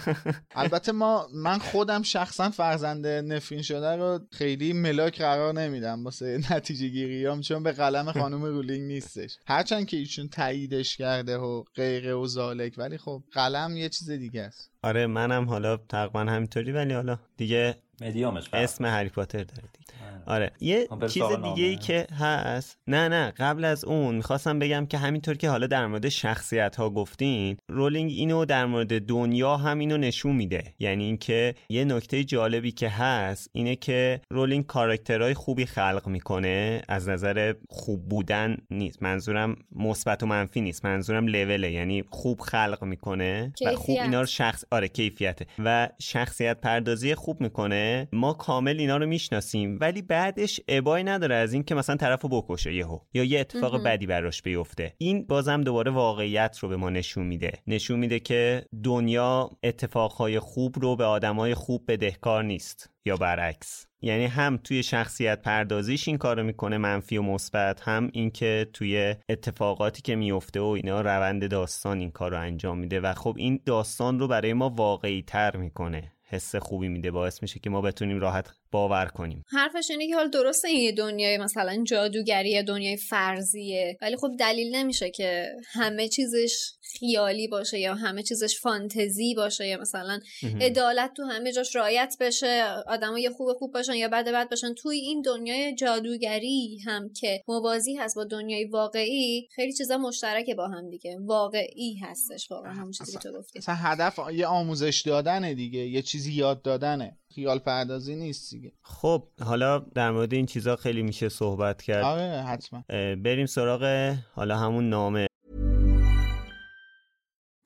البته ما من خودم شخصا فرزند نفرین شده رو خیلی ملاک قرار نمیدم واسه نتیجه گیری چون به قلم خانم رولینگ نیستش. هرچند که ایشون تاییدش کرده و غیره و ذالک ولی خب قلم یه چیز دیگه است. آره منم حالا تقریبا همینطوری ولی حالا دیگه مدیامش اسم هری پاتر داره دیگه. آره. یه چیز دیگه ای که هست. نه نه. قبل از اون می‌خواستم بگم که همینطور که حالا در مورد شخصیت ها گفتین رولینگ اینو در مورد دنیا هم اینو نشون میده. یعنی اینکه یه نکته جالبی که هست اینه که رولینگ کاراکترهای خوبی خلق می‌کنه. از نظر خوب بودن نیست. منظورم مثبت و منفی نیست. منظورم لوله یعنی خوب خلق می‌کنه و خوب اینا رو شخص آره کیفیته. و شخصیت پردازی خوب می‌کنه. ما کامل اینا رو می‌شناسیم. ولی بعدش ابایی نداره از این که مثلا طرفو بکشه یهو یا یه اتفاق بدی براش بیفته. این بازم دوباره واقعیت رو به ما نشون میده. نشون میده که دنیا اتفاقهای خوب رو به آدمای خوب بدهکار نیست یا برعکس. یعنی هم توی شخصیت پردازیش این کارو می‌کنه منفی و مثبت هم اینکه توی اتفاقاتی که میفته و اینا روند داستان این کار رو انجام میده. و خب این داستان رو برای ما واقعی تر می‌کنه. حس خوبی میده. باعث میشه که ما بتونیم راحت باور کنیم. حرفش اینه که حال درسته این یه دنیای مثلا جادوگری دنیای فرضیه ولی خب دلیل نمیشه که همه چیزش خیالی باشه یا همه چیزش فانتزی باشه یا مثلا عدالت تو همه جاش رایت بشه آدمای خوب خوب باشن یا بد بد باشن. توی این دنیای جادوگری هم که موازی هست با دنیای واقعی خیلی چیزا مشترکه با هم دیگه. واقعی هستش واقعا همون چیزی که تو گفتی. هدف یه آموزش دادنه دیگه یه چیزی یاد دادنه. خیال پردازی نیست دیگه خب حالا در مورد این چیزا خیلی میشه صحبت کرد آره حتما بریم سراغ حالا همون نامه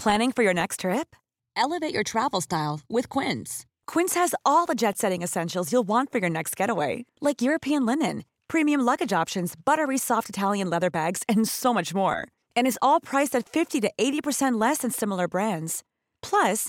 Planning for your next trip? Elevate your travel style with Quince. Quince has all the jet-setting essentials you'll want for your next getaway, like European linen, premium luggage options, buttery soft Italian leather bags, and so much more. And is all priced at 50 to 80% less than similar brands. Plus,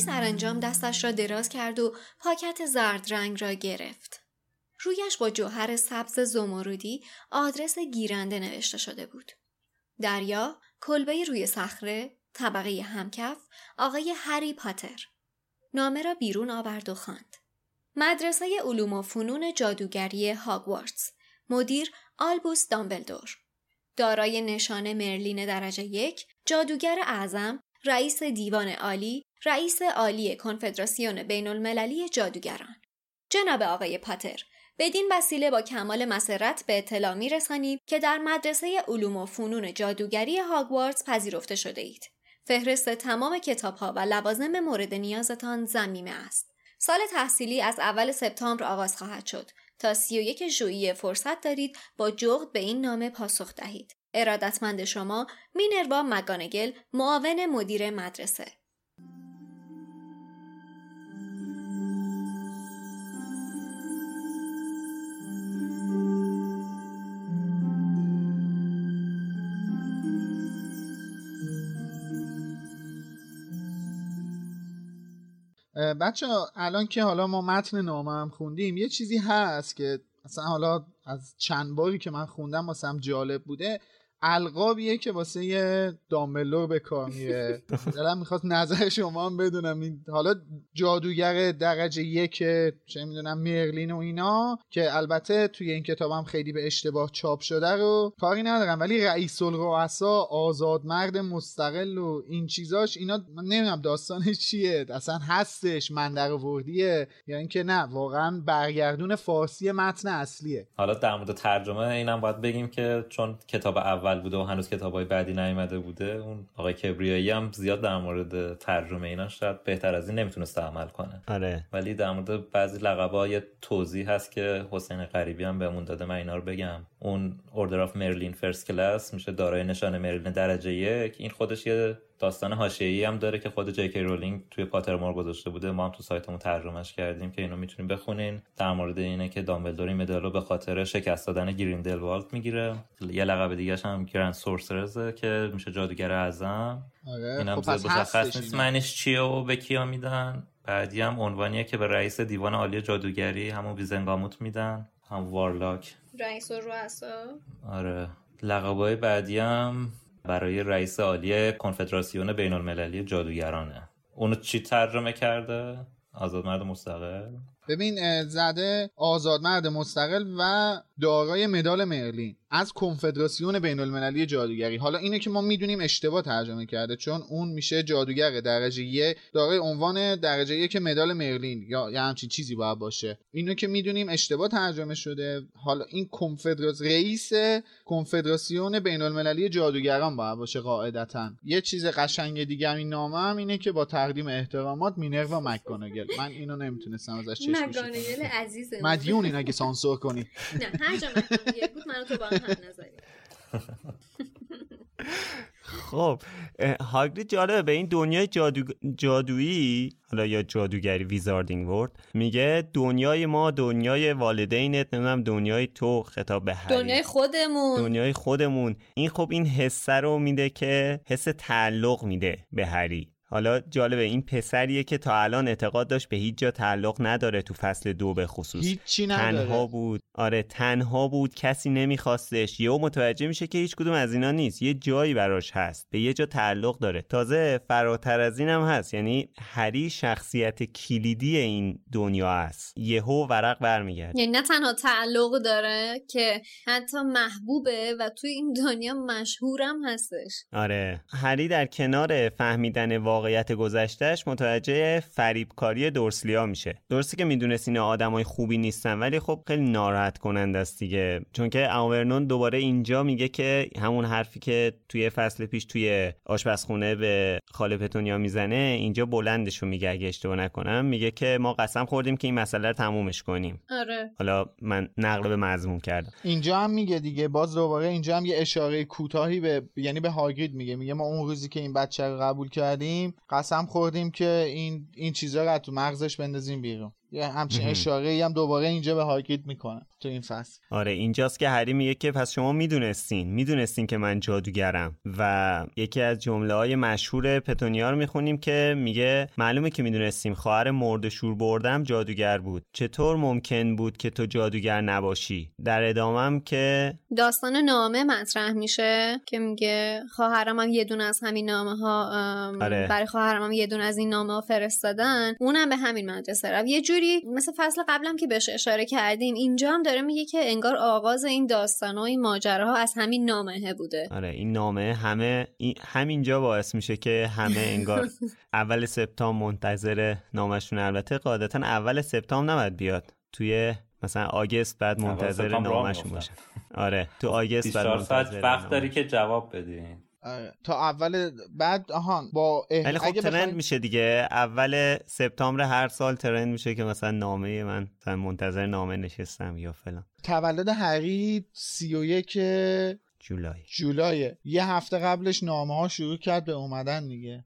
سرانجام دستش را دراز کرد و پاکت زرد رنگ را گرفت. رویش با جوهر سبز زمرودی آدرس گیرنده نوشته شده بود. دریا، کلبه روی صخره، طبقه همکف، آقای هری پاتر. نامه را بیرون آورد و خواند. مدرسه علوم و فنون جادوگری هاگوارتس مدیر آلبوس دامبلدور دارای نشان مرلین درجه یک جادوگر اعظم رئیس دیوان عالی رئیس عالی کنفدراسیون بین المللی جادوگران جناب آقای پاتر بدین وسیله با کمال مسرت به اطلاع می رسانیم که در مدرسه علوم و فنون جادوگری هاگوارتس پذیرفته شده اید. فهرست تمام کتاب ها و لوازم مورد نیازتان زمیمه است. سال تحصیلی از اول سپتامبر آغاز خواهد شد تا 31 ژوئیه فرصت دارید با جغد به این نامه پاسخ دهید. ارادتمند شما مینروا مگانگل معاون مدیر مدرسه بچه الان که حالا ما متن نامه هم خوندیم یه چیزی هست که اصلا حالا از چند باری که من خوندم واسه جالب بوده القابیه که واسه یه دامبلور به کار میره. دلم می‌خواست نظر شما هم بدونم. این حالا جادوگر درجه یک چه می‌دونم مرلین و اینا که البته توی این کتابم خیلی به اشتباه چاپ شده رو کاری ندارم ولی رئیس الرؤسا آزاد مرد مستقل و این چیزاش اینا من نمی‌دونم داستانش چیه. اصلا هستش من در وردیه یا اینکه نه واقعا برگردون فارسی متن اصلیه. حالا در مورد ترجمه اینم باید بگیم که چون کتاب اول اول بوده و هنوز کتاب های بعدی نیومده بوده اون آقای کبریایی هم زیاد در مورد ترجمه اینا شاید بهتر از این نمی‌تونست عمل کنه. آره. ولی در مورد بعضی لقبا یه توضیح هست که حسین غریبی هم بهمون داده من اینا رو بگم. اون Order of Merlin First Class میشه دارای نشان مرلین درجه یک. این خودش یه داستان حاشیه‌ای هم داره که خود جی رولینگ توی پاترمور گذاشته بوده. ما هم تو سایتمون ترجمهش کردیم که اینو می‌تونیم بخونین. در مورد اینه که دامبلدور مدالو به خاطر شکست دادن گریندلوالد می‌گیره. یه لقب دیگه هم گرند سورسرزه که میشه جادوگر اعظم. آره. اینم خب مشخص نیست. معنیش چیه و به کیا میدن؟ بعدی هم عنوانیه که به رئیس دیوان عالی جادوگری همون ویزنگاموت میدن. هم وارلاک. رئیس رؤسا. آره. لقبای بعدی هم برای رئیس عالی کنفدراسیون بین المللی جادوگرانه. اونو چی ترجمه کرده؟ آزاد مرد مستقل. ببین زده آزاد مرد مستقل و دارای مدال مرلین از کنفدراسیون بین المللی جادوگری. حالا اینه که ما می‌دونیم اشتباه ترجمه کرده چون اون میشه جادوگر درجه یک دارای عنوان درجه یک مدال مرلین یا یا همچین چیزی باید باشه. اینو که می‌دونیم اشتباه ترجمه شده. حالا این کنفدراس رئیس کنفدراسیون بین المللی جادوگران باید باشه قاعدتا. یه چیز قشنگ دیگه این نامه هم اینه که با تقدیم احترامات و مکگوناگل. من اینو نمی‌تونستم ازش چشم مکگوناگل عزیزه مدیون این اگه سانسور کنی. نه هر جا بود منو تو با هم خب هاگرید جالبه به این دنیای جادو... جادویی حالا یا جادوگری ویزاردینگ ورد میگه دنیای ما دنیای والدینت نمی‌دونم دنیای تو خطاب به هری دنیای خودمون. دنیای خودمون. این خب این حسه رو میده که حس تعلق میده به هری حالا جالبه این پسریه که تا الان اعتقاد داشت به هیچ جا تعلق نداره تو فصل دو به خصوص. هیچی نداره. تنها بود. آره تنها بود کسی نمیخواستش. یهو متوجه میشه که هیچ کدوم از اینا نیست. یه جایی براش هست. به یه جا تعلق داره. تازه فراتر از اینم هست. یعنی هری شخصیت کلیدی این دنیا است. یهو ورق برمیگرد یعنی نه تنها تعلق داره که حتی محبوبه و توی این دنیا مشهورم هستش. آره. هری در کنار فهمیدن واقعیت گذشتهش متوجه فریبکاری دورسلیا میشه. درسته که می‌دونست اینا آدمای خوبی نیستن ولی خب خیلی ناراحت کننده است دیگه. چون که آورنون دوباره اینجا میگه که همون حرفی که توی فصل پیش توی آشپزخونه به خاله پتونیا می‌زنه اینجا بلندشو میگه اگه اشتباه نکنم. میگه که ما قسم خوردیم که این مسئله رو تمومش کنیم. آره. حالا من نقل به مضمون کردم. اینجا هم میگه دیگه باز دوباره اینجا هم یه اشاره کوتاهی به یعنی به هاگرید میگه. میگه ما اون روزی که این بچه رو قبول کردیم قسم خوردیم که این این چیزا رو تو مغزش بندازیم بیرون. یه همچین اشاره هم دوباره اینجا به هاگرید می‌کنه تو این فصل. آره اینجاست که هری میگه که پس شما می‌دونستین می‌دونستین که من جادوگرم و یکی از جمله های مشهور پتونیا رو می‌خونیم که میگه معلومه که می‌دونستیم خواهر مرد شور بردم جادوگر بود. چطور ممکن بود که تو جادوگر نباشی؟ در ادامم که داستان نامه مطرح میشه که میگه خواهرم هم یه دونه از همین نامه ها آره. برای خواهرم هم یه دونه از این نامه ها فرستادن. اونم به همین مدرسه رفت. یه جوری جوری مثل فصل قبلم که بهش اشاره کردیم اینجا هم داره میگه که انگار آغاز این داستان و این ماجراها از همین نامه بوده. آره این نامه همه همینجا باعث میشه که همه انگار اول سپتامبر منتظر نامشون البته قاعدتا اول سپتامبر نباید بیاد. توی مثلا آگست بعد منتظر نامشون باشن آره تو آگست بعد منتظر وقت داری که جواب بدی آره. تا اول بعد آهان با ولی خب ترند میشه دیگه. اول سپتامبر هر سال ترند میشه که مثلا نامه من منتظر نامه نشستم یا فلان. تولد و یک جولای. جولای یه هفته قبلش نامه ها شروع کرد به اومدن دیگه.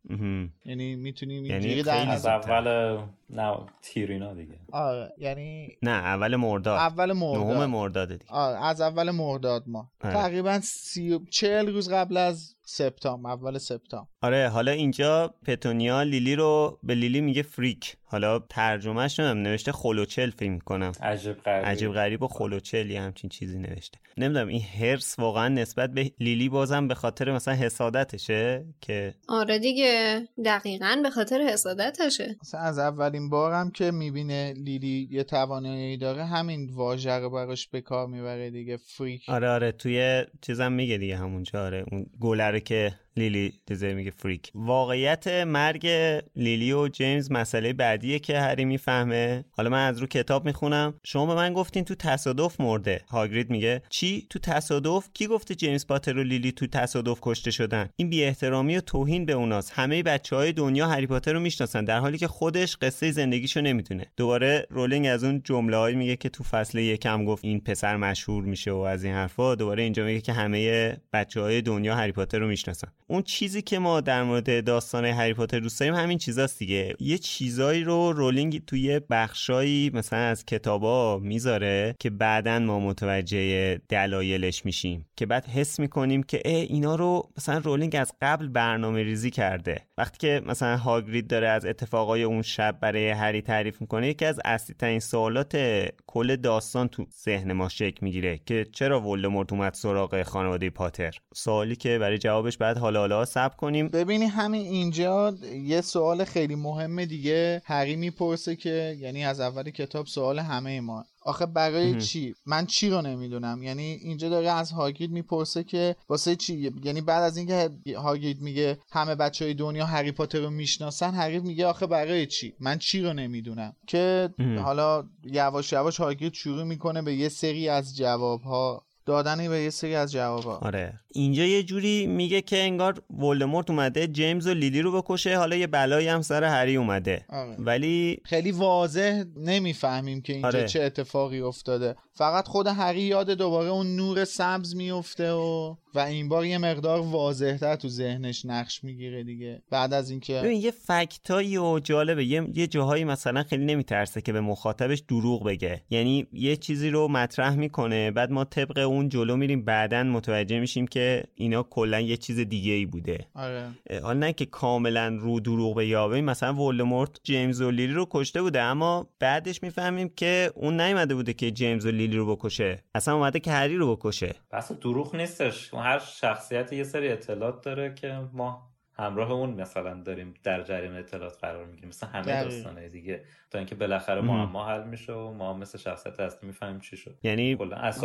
یعنی می‌تونیم یعنی در از اول نه تیرینا دیگه. آره. یعنی نه اول مرداد. اول مرداد. نهم مرداد دیگه. آره از اول مرداد ما. آره. تقریبا سی... چهل روز قبل از سپتامبر اول سپتامبر. آره حالا اینجا پتونیا لیلی رو به لیلی میگه فریک. حالا ترجمهش نمی‌دونم نوشته خلوچل فیلم کنم عجب غریب. عجب غریب و خلوچل یه همچین چیزی نوشته. نمی‌دونم این هرس واقعا نسبت به لیلی بازم به خاطر مثلا حسادتشه که آره دیگه دقیقا به خاطر حسادتشه. مثلا از اولین بارم که می‌بینه لیلی یه توانایی داره همین واژه رو براش به کار می‌بره دیگه freak. آره آره توی چیزم میگه دیگه همونجا. آره اون گلره که لیلی دیزه میگه freak. واقعیت مرگ لیلی و جیمز مسئله بعدیه که هری می‌فهمه. حالا من از رو کتاب می‌خونم. شما به من گفتین تو تصادف مرده. هاگرید میگه چی؟ تو تصادف؟ کی گفته جیمز پاتر و لیلی تو تصادف کشته شدن؟ این بی احترامی و توهین به اوناست. همه بچه های دنیا هری پاتر رو می‌شناسن در حالی که خودش قصه زندگیشو نمی‌دونه. دوباره رولینگ از اون جمله میگه که تو فصل یکم گفت این پسر مشهور میشه و از این حرفا. دوباره اینجا میگه که همه بچه های دنیا هری پاتر رو می‌شناسن. اون چیزی که ما در مورد داستان هری پاتر دوست داریم همین چیزاست دیگه. یه چیزایی رو رولینگ توی بخشایی مثلا از کتابا می‌ذاره که بعدا ما متوجه دلایلش میشیم. که بعد حس می‌کنیم که ای اینا رو مثلا رولینگ از قبل برنامه ریزی کرده. وقتی که مثلا هاگرید داره از اتفاقای اون شب برای هری تعریف می‌کنه یکی از اصلی ترین سوالات کل داستان تو ذهن ما شکل می‌گیره که چرا ولدمورت اومد سراغ خانواده پاتر؟ سوالی که برای جوابش بعد حالا حالا سب کنیم. ببینی همین اینجا یه سوال خیلی مهم دیگه هری می‌پرسه که یعنی از اول کتاب سوال همه ما. آخه برای چی؟ من چی رو نمی‌دونم. یعنی اینجا داره از هاگرید می‌پرسه که واسه چی؟ یعنی بعد از اینکه هاگرید میگه همه بچه های دنیا هری پاتر رو می‌شناسن هری میگه آخه برای چی؟ من چی رو نمی‌دونم. که حالا یواش یواش هاگرید شروع می‌کنه به یه سری از جوابها دادنی به یه سری از جوابا آره اینجا یه جوری میگه که انگار ولدمورت اومده جیمز و لیلی رو بکشه حالا یه بلایی هم سر هری اومده آره. ولی خیلی واضح نمی‌فهمیم که اینجا آره. چه اتفاقی افتاده فقط خود هری یاد دوباره اون نور سبز میفته و و این بار یه مقدار واضحتر تو ذهنش نقش می‌گیره دیگه. بعد از اینکه ببین یه فکتایی و جالبه. یه, یه جاهایی مثلا خیلی نمیترسه که به مخاطبش دروغ بگه. یعنی یه چیزی رو مطرح می‌کنه بعد ما طبق اون جلو میریم بعدا متوجه میشیم که اینا کلا یه چیز دیگه ای بوده. آره. حالا نه که کاملا رو دروغ بگه. مثلا ولدمورت جیمز و لیلی رو کشته بوده اما بعدش می‌فهمیم که اون نیومده بوده که جیمز لیلی رو بکشه. اصلا اومده که هری رو بکشه. بس دروغ نیستش. هر شخصیت یه سری اطلاعات داره که ما همراه اون مثلا داریم در جریان اطلاعات قرار می‌گیریم. مثل همه داستانه دیگه. تا اینکه بالاخره معما حل میشه و ما مثل شخصیت اصلی می‌فهمیم چی شد. یعنی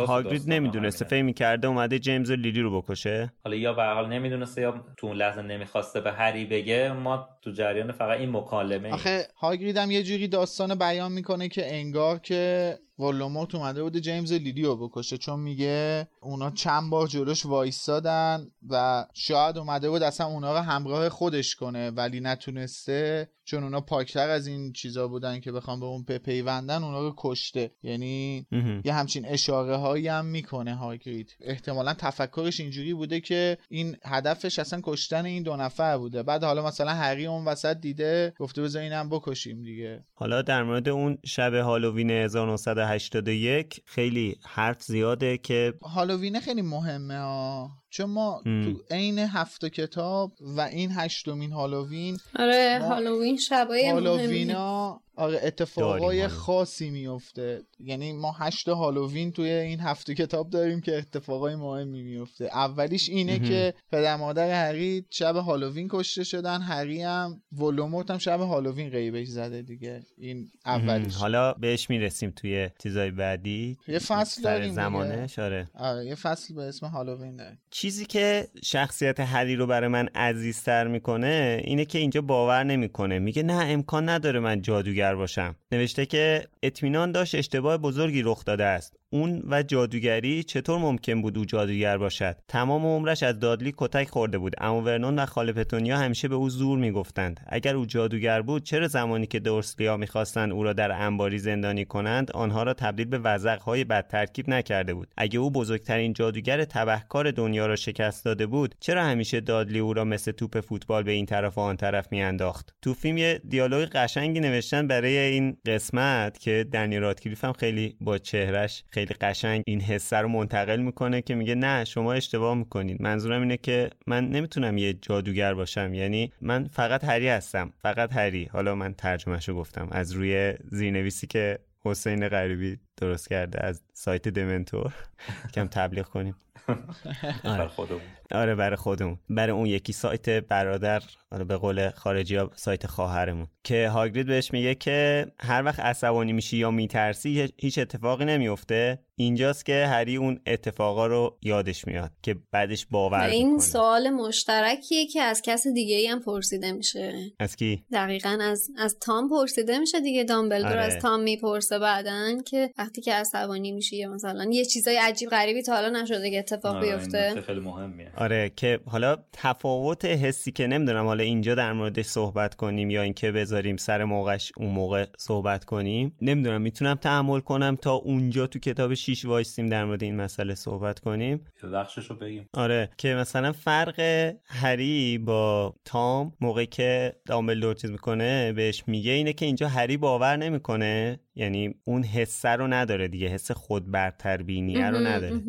هاگرید نمی‌دونسته فکر می‌کرده اومده جیمز و لیلی رو بکشه. حالا یا به حال نمی‌دونسته یا تو اون لحظه نمی‌خواسته به هری بگه ما تو جریان فقط این مکالمه آخه هاگرید هم یه جوری داستان بیان می‌کنه که انگار که ولوموت اومده بوده جیمز لیلی رو بکشه چون میگه اونا چند بار جلوش وایستادن و شاید اومده بود اصلا اونا رو همراه خودش کنه ولی نتونسته چون اونا پاکتر از این چیزا بودن که بخوام به اون پیوندن اونا رو کشته. یعنی یه همچین اشاره هایی هم می‌کنه هاگرید. احتمالا تفکرش اینجوری بوده که این هدفش اصلا کشتن این دو نفر بوده. بعد حالا مثلا هری اون وسط دیده گفته بذار اینم بکشیم دیگه. حالا در مورد اون شب هالووین 1981 خیلی حرف زیاده که هالووین خیلی مهمه ها چون ما تو عین هفت کتاب و این هشتمین هالووین آره هالووین شبای هالووینا آره اتفاقای خاصی میفته یعنی ما هشت هالووین توی این هفته کتاب داریم که اتفاقای مهمی میفته اولیش اینه که پدر مادر هری شب هالووین کشته شدن. هری هم ولوموت هم شب هالووین غیبش زده دیگه. این اولیش. حالا بهش می‌رسیم توی تیزای بعدی. یه فصل داریم زمانه آره. آره یه فصل به اسم هالووین داریم. چیزی که شخصیت هری رو برای من عزیزتر می‌کنه اینه که اینجا باور نمی‌کنه. میگه نه امکان نداره من جادوگر باشم. نوشته که اطمینان داشت اشتباه بزرگی رخ داده است. اون و جادوگری چطور ممکن بود او جادوگر باشد؟ تمام عمرش از دادلی کتک خورده بود اما ورنون و خاله پتونیا همیشه به او زور می‌گفتند. اگر او جادوگر بود چرا زمانی که دورسلیا می‌خواستند او را در انباری زندانی کنند آنها را تبدیل به وزقهای بد ترکیب نکرده بود؟ اگه او بزرگترین جادوگر تبهکار دنیا را شکست داده بود چرا همیشه دادلی او را مثل توپ فوتبال به این طرف و آن طرف میانداخت؟ تو فیلم یه دیالوگ قشنگی نوشتن برای این قسمت که دنی رادکلیف هم خیلی با چهرش خیلی قشنگ این حسه رو منتقل می‌کنه که میگه نه شما اشتباه می‌کنید. منظورم اینه که من نمی‌تونم یه جادوگر باشم. یعنی من فقط هری هستم. فقط هری. حالا من ترجمهشو گفتم. از روی زیرنویسی که حسین غریبی درست کرده از سایت دمنتور. کم تبلیغ کنیم. آره. خودمون. آره برای خودمون. برای اون یکی سایت برادر آره به قول خارجی ها سایت خواهرمون. که هاگرید بهش میگه که هر وقت عصبانی میشی یا میترسی هیچ اتفاقی نمیفته. اینجاست که هری اون اتفاقا رو یادش میاد که بعدش باور این سوال مشترکیه که از کس دیگه ای هم پرسیده میشه. از کی؟ دقیقا از از تام پرسیده میشه دیگه. دامبلدور آره. از تام می‌پرسه بعدن که وقتی که عصبانی میشی یا مثلا یه چیزای عجیب غریبی تا حالا نشده که اتفاق آره بیفته. خیلی مهمیه. آره که حالا تفاوت حسی که نمی‌دونم حالا اینجا در موردش صحبت کنیم یا اینکه بذاریم سر موقعش اون موقع صحبت کنیم. نمی‌دونم می‌تونم تحمل کنم تا اونجا تو کتاب شیش وایستیم در مورد این مسئله صحبت کنیم؟ بخشش رو بگیم. آره که مثلا فرق هری با تام موقعی که دامبلدور چیز می‌کنه بهش میگه اینه که اینجا هری باور نمی‌کنه. یعنی اون حسه رو نداره دیگه حس خود برتر بینیه رو نداره.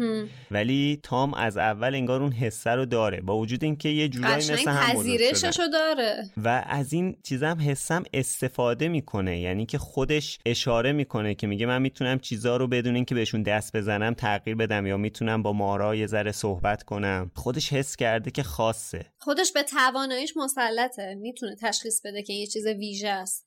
ولی تام از اول انگار اون حسه رو داره با وجود اینکه یه جورایی مثل هم رو داره. و از این چیزم حسم استفاده می‌کنه یعنی که خودش اشاره می‌کنه که میگه من می‌تونم چیزا رو بدون اینکه بهشون دست بزنم تغییر بدم یا می‌تونم با مارا یه ذره صحبت کنم. خودش حس کرده که خاصه. خودش به تواناییش مسلطه می‌تونه تشخیص بده که یه چیز ویژه است.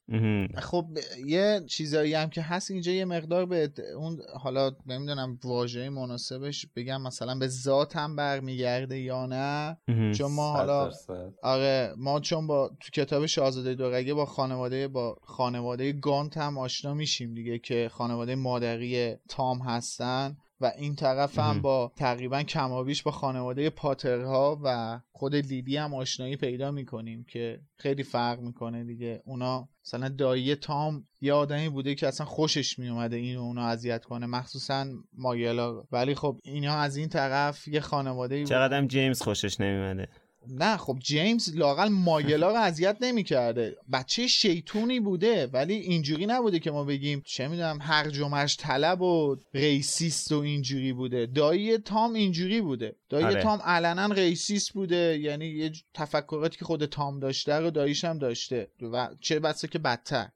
خب یه چیزایی هم که هست اینجا یه مقدار به اون حالا نمی‌دونم واژه مناسبش بگم مثلا به ذات هم برمیگرده یا نه. چون ما حالا آره ما چون با تو کتاب شاهزاده دورگه با خانواده با خانواده گانت هم آشنا میشیم دیگه که خانواده مادری تام هستن. و این طرف هم با تقریبا کمابیش با خانواده پاترها و خود لیلی هم آشنایی پیدا می‌کنیم که خیلی فرق می‌کنه دیگه. اونا مثلا دایی تام یه آدمی بوده که اصلا خوشش میومده این اونو اذیت کنه مخصوصا مایلا ولی خب اینا از این طرف یه خانواده چقدر جیمز خوشش نمیومده نه خب جیمز لاقل ماگلا رو اذیت نمی‌کرده. بچه شیطونی بوده ولی اینجوری نبوده که ما بگیم چه می‌دونم هرج و مرج طلب و racist و اینجوری بوده. دایی تام اینجوری بوده. دایی آره. تام علنا racist بوده. یعنی یه تفکراتی که خود تام داشته رو داییش هم داشته. و چه بسا که بدتر.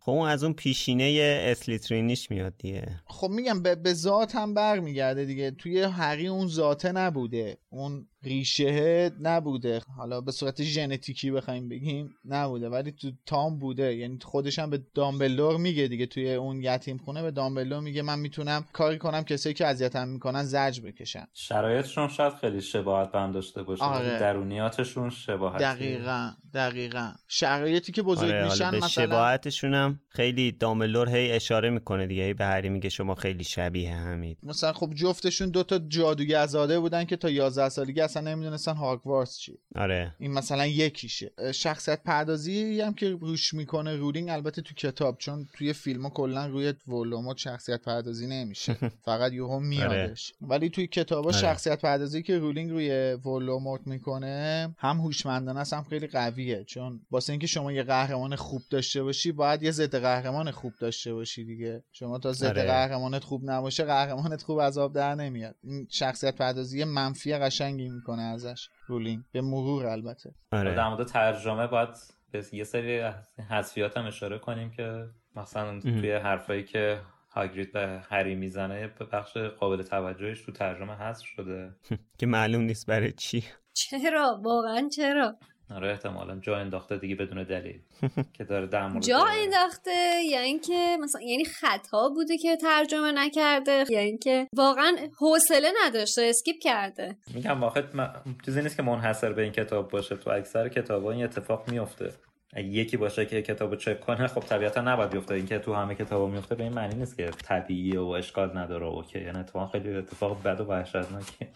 خب اون از اون پیشینه اسلیترینیش میاد دیگه. خب میگم به ذات هم برمیگرده دیگه. توی هری اون ذاته نبوده. اون ریشه نبوده. حالا به صورت ژنتیکی بخوایم بگیم نبوده. ولی تو تام بوده. یعنی خودش هم به دامبلور میگه دیگه. توی اون یتیم خونه به دامبلور میگه من می‌تونم کاری کنم کسایی که اذیتم می‌کنن زج بکشن. شرایطشون شاید خیلی شباهت به هم داشته باشه. آره. درونیاتشون شباهت دقیقا. دقیقا. شرایطی که بزرگ آره، میشن مثلا شباهتشون هم خیلی دامبلور هی اشاره می‌کنه دیگه. هی به هری میگه شما خیلی شبیه همید مثلا خب جفتشون دو تا جادوگرزاده بودن که تا 11 سالگی اصلا نمی‌دونستن هاگوارتس چی آره. این مثلا یکیشه. شخصیت پردازی هم که روش می‌کنه رولینگ البته تو کتاب چون توی فیلم کلا روی ولدمورت شخصیت پردازی نمیشه. فقط یهو میادش. آره. ولی توی کتابا آره. شخصیت پردازی که رولینگ روی ولدمورت می‌کنه هم هوشمندانه است هم خیلی قویه. چون واسه اینکه شما یه قهرمان خوب داشته باشی باید یه ضد قهرمان خوب داشته باشی دیگه. شما تا ضد آره. قهرمانت خوب نباشه قهرمانت خوب از آب در نمیاد. این شخصیت پردازی منفی قشنگی می‌کنه ازش رولینگ به مرور البته. آره. در مورد ترجمه باید به یه سری حذفیات هم اشاره کنیم که مثلا توی حرفایی که هاگرید به هری می‌زنه به بخش قابل توجهش تو ترجمه حذف شده. که معلوم نیست برای چی. چرا؟ واقعا چرا؟ آره احتمالا. جا انداخته دیگه بدون دلیل. که داره در مورد جا انداخته یا اینکه مثلا یعنی خطا بوده که ترجمه نکرده یا اینکه واقعا حوصله نداشته اسکیپ کرده. میگم واقعا چیزی نیست که منحصر به این کتاب باشه. تو اکثر کتابا این اتفاق میفته. یکی باشه که کتابو چک کنه خب طبیعتا نباید بیفته. اینکه تو همه کتابا میفته به این معنی نیست که طبیعیه و اشکال نداره. اوکی یعنی اتفاق خیلی اتفاق بد و وحشتناکه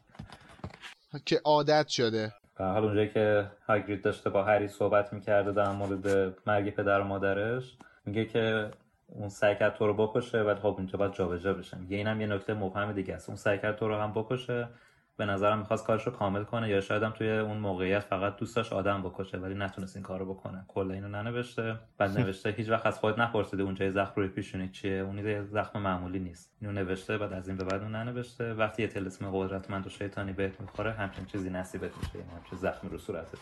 که عادت شده. در حال اونجایی که هاگرید داشته با هری صحبت می‌کرده در مورد مرگ پدر و مادرش میگه که اون سعی تو رو بکشه و خب اینجا باید جابجا بشه. میگه اینم یه نکته مبهم دیگه است. اون سعی تو رو هم بکشه به نظرم می‌خواست کارش رو کامل کنه یا شاید هم توی اون موقعیت فقط دوست داشت آدم بکشه ولی نتونست این کار رو بکنه. کلا اینو ننوشته. بعد نوشته هیچ وقت از خود نپرسیده اونجا زخم روی پیشونی چیه؟ اون یه زخم معمولی نیست. اینو نوشته بعد از این به بعد اون ننوشته. وقتی یه تلسم قدرتمند و شیطانی بهت می‌خوره همچین چیزی نصیبت میشه. همچین زخمی رو صورتت.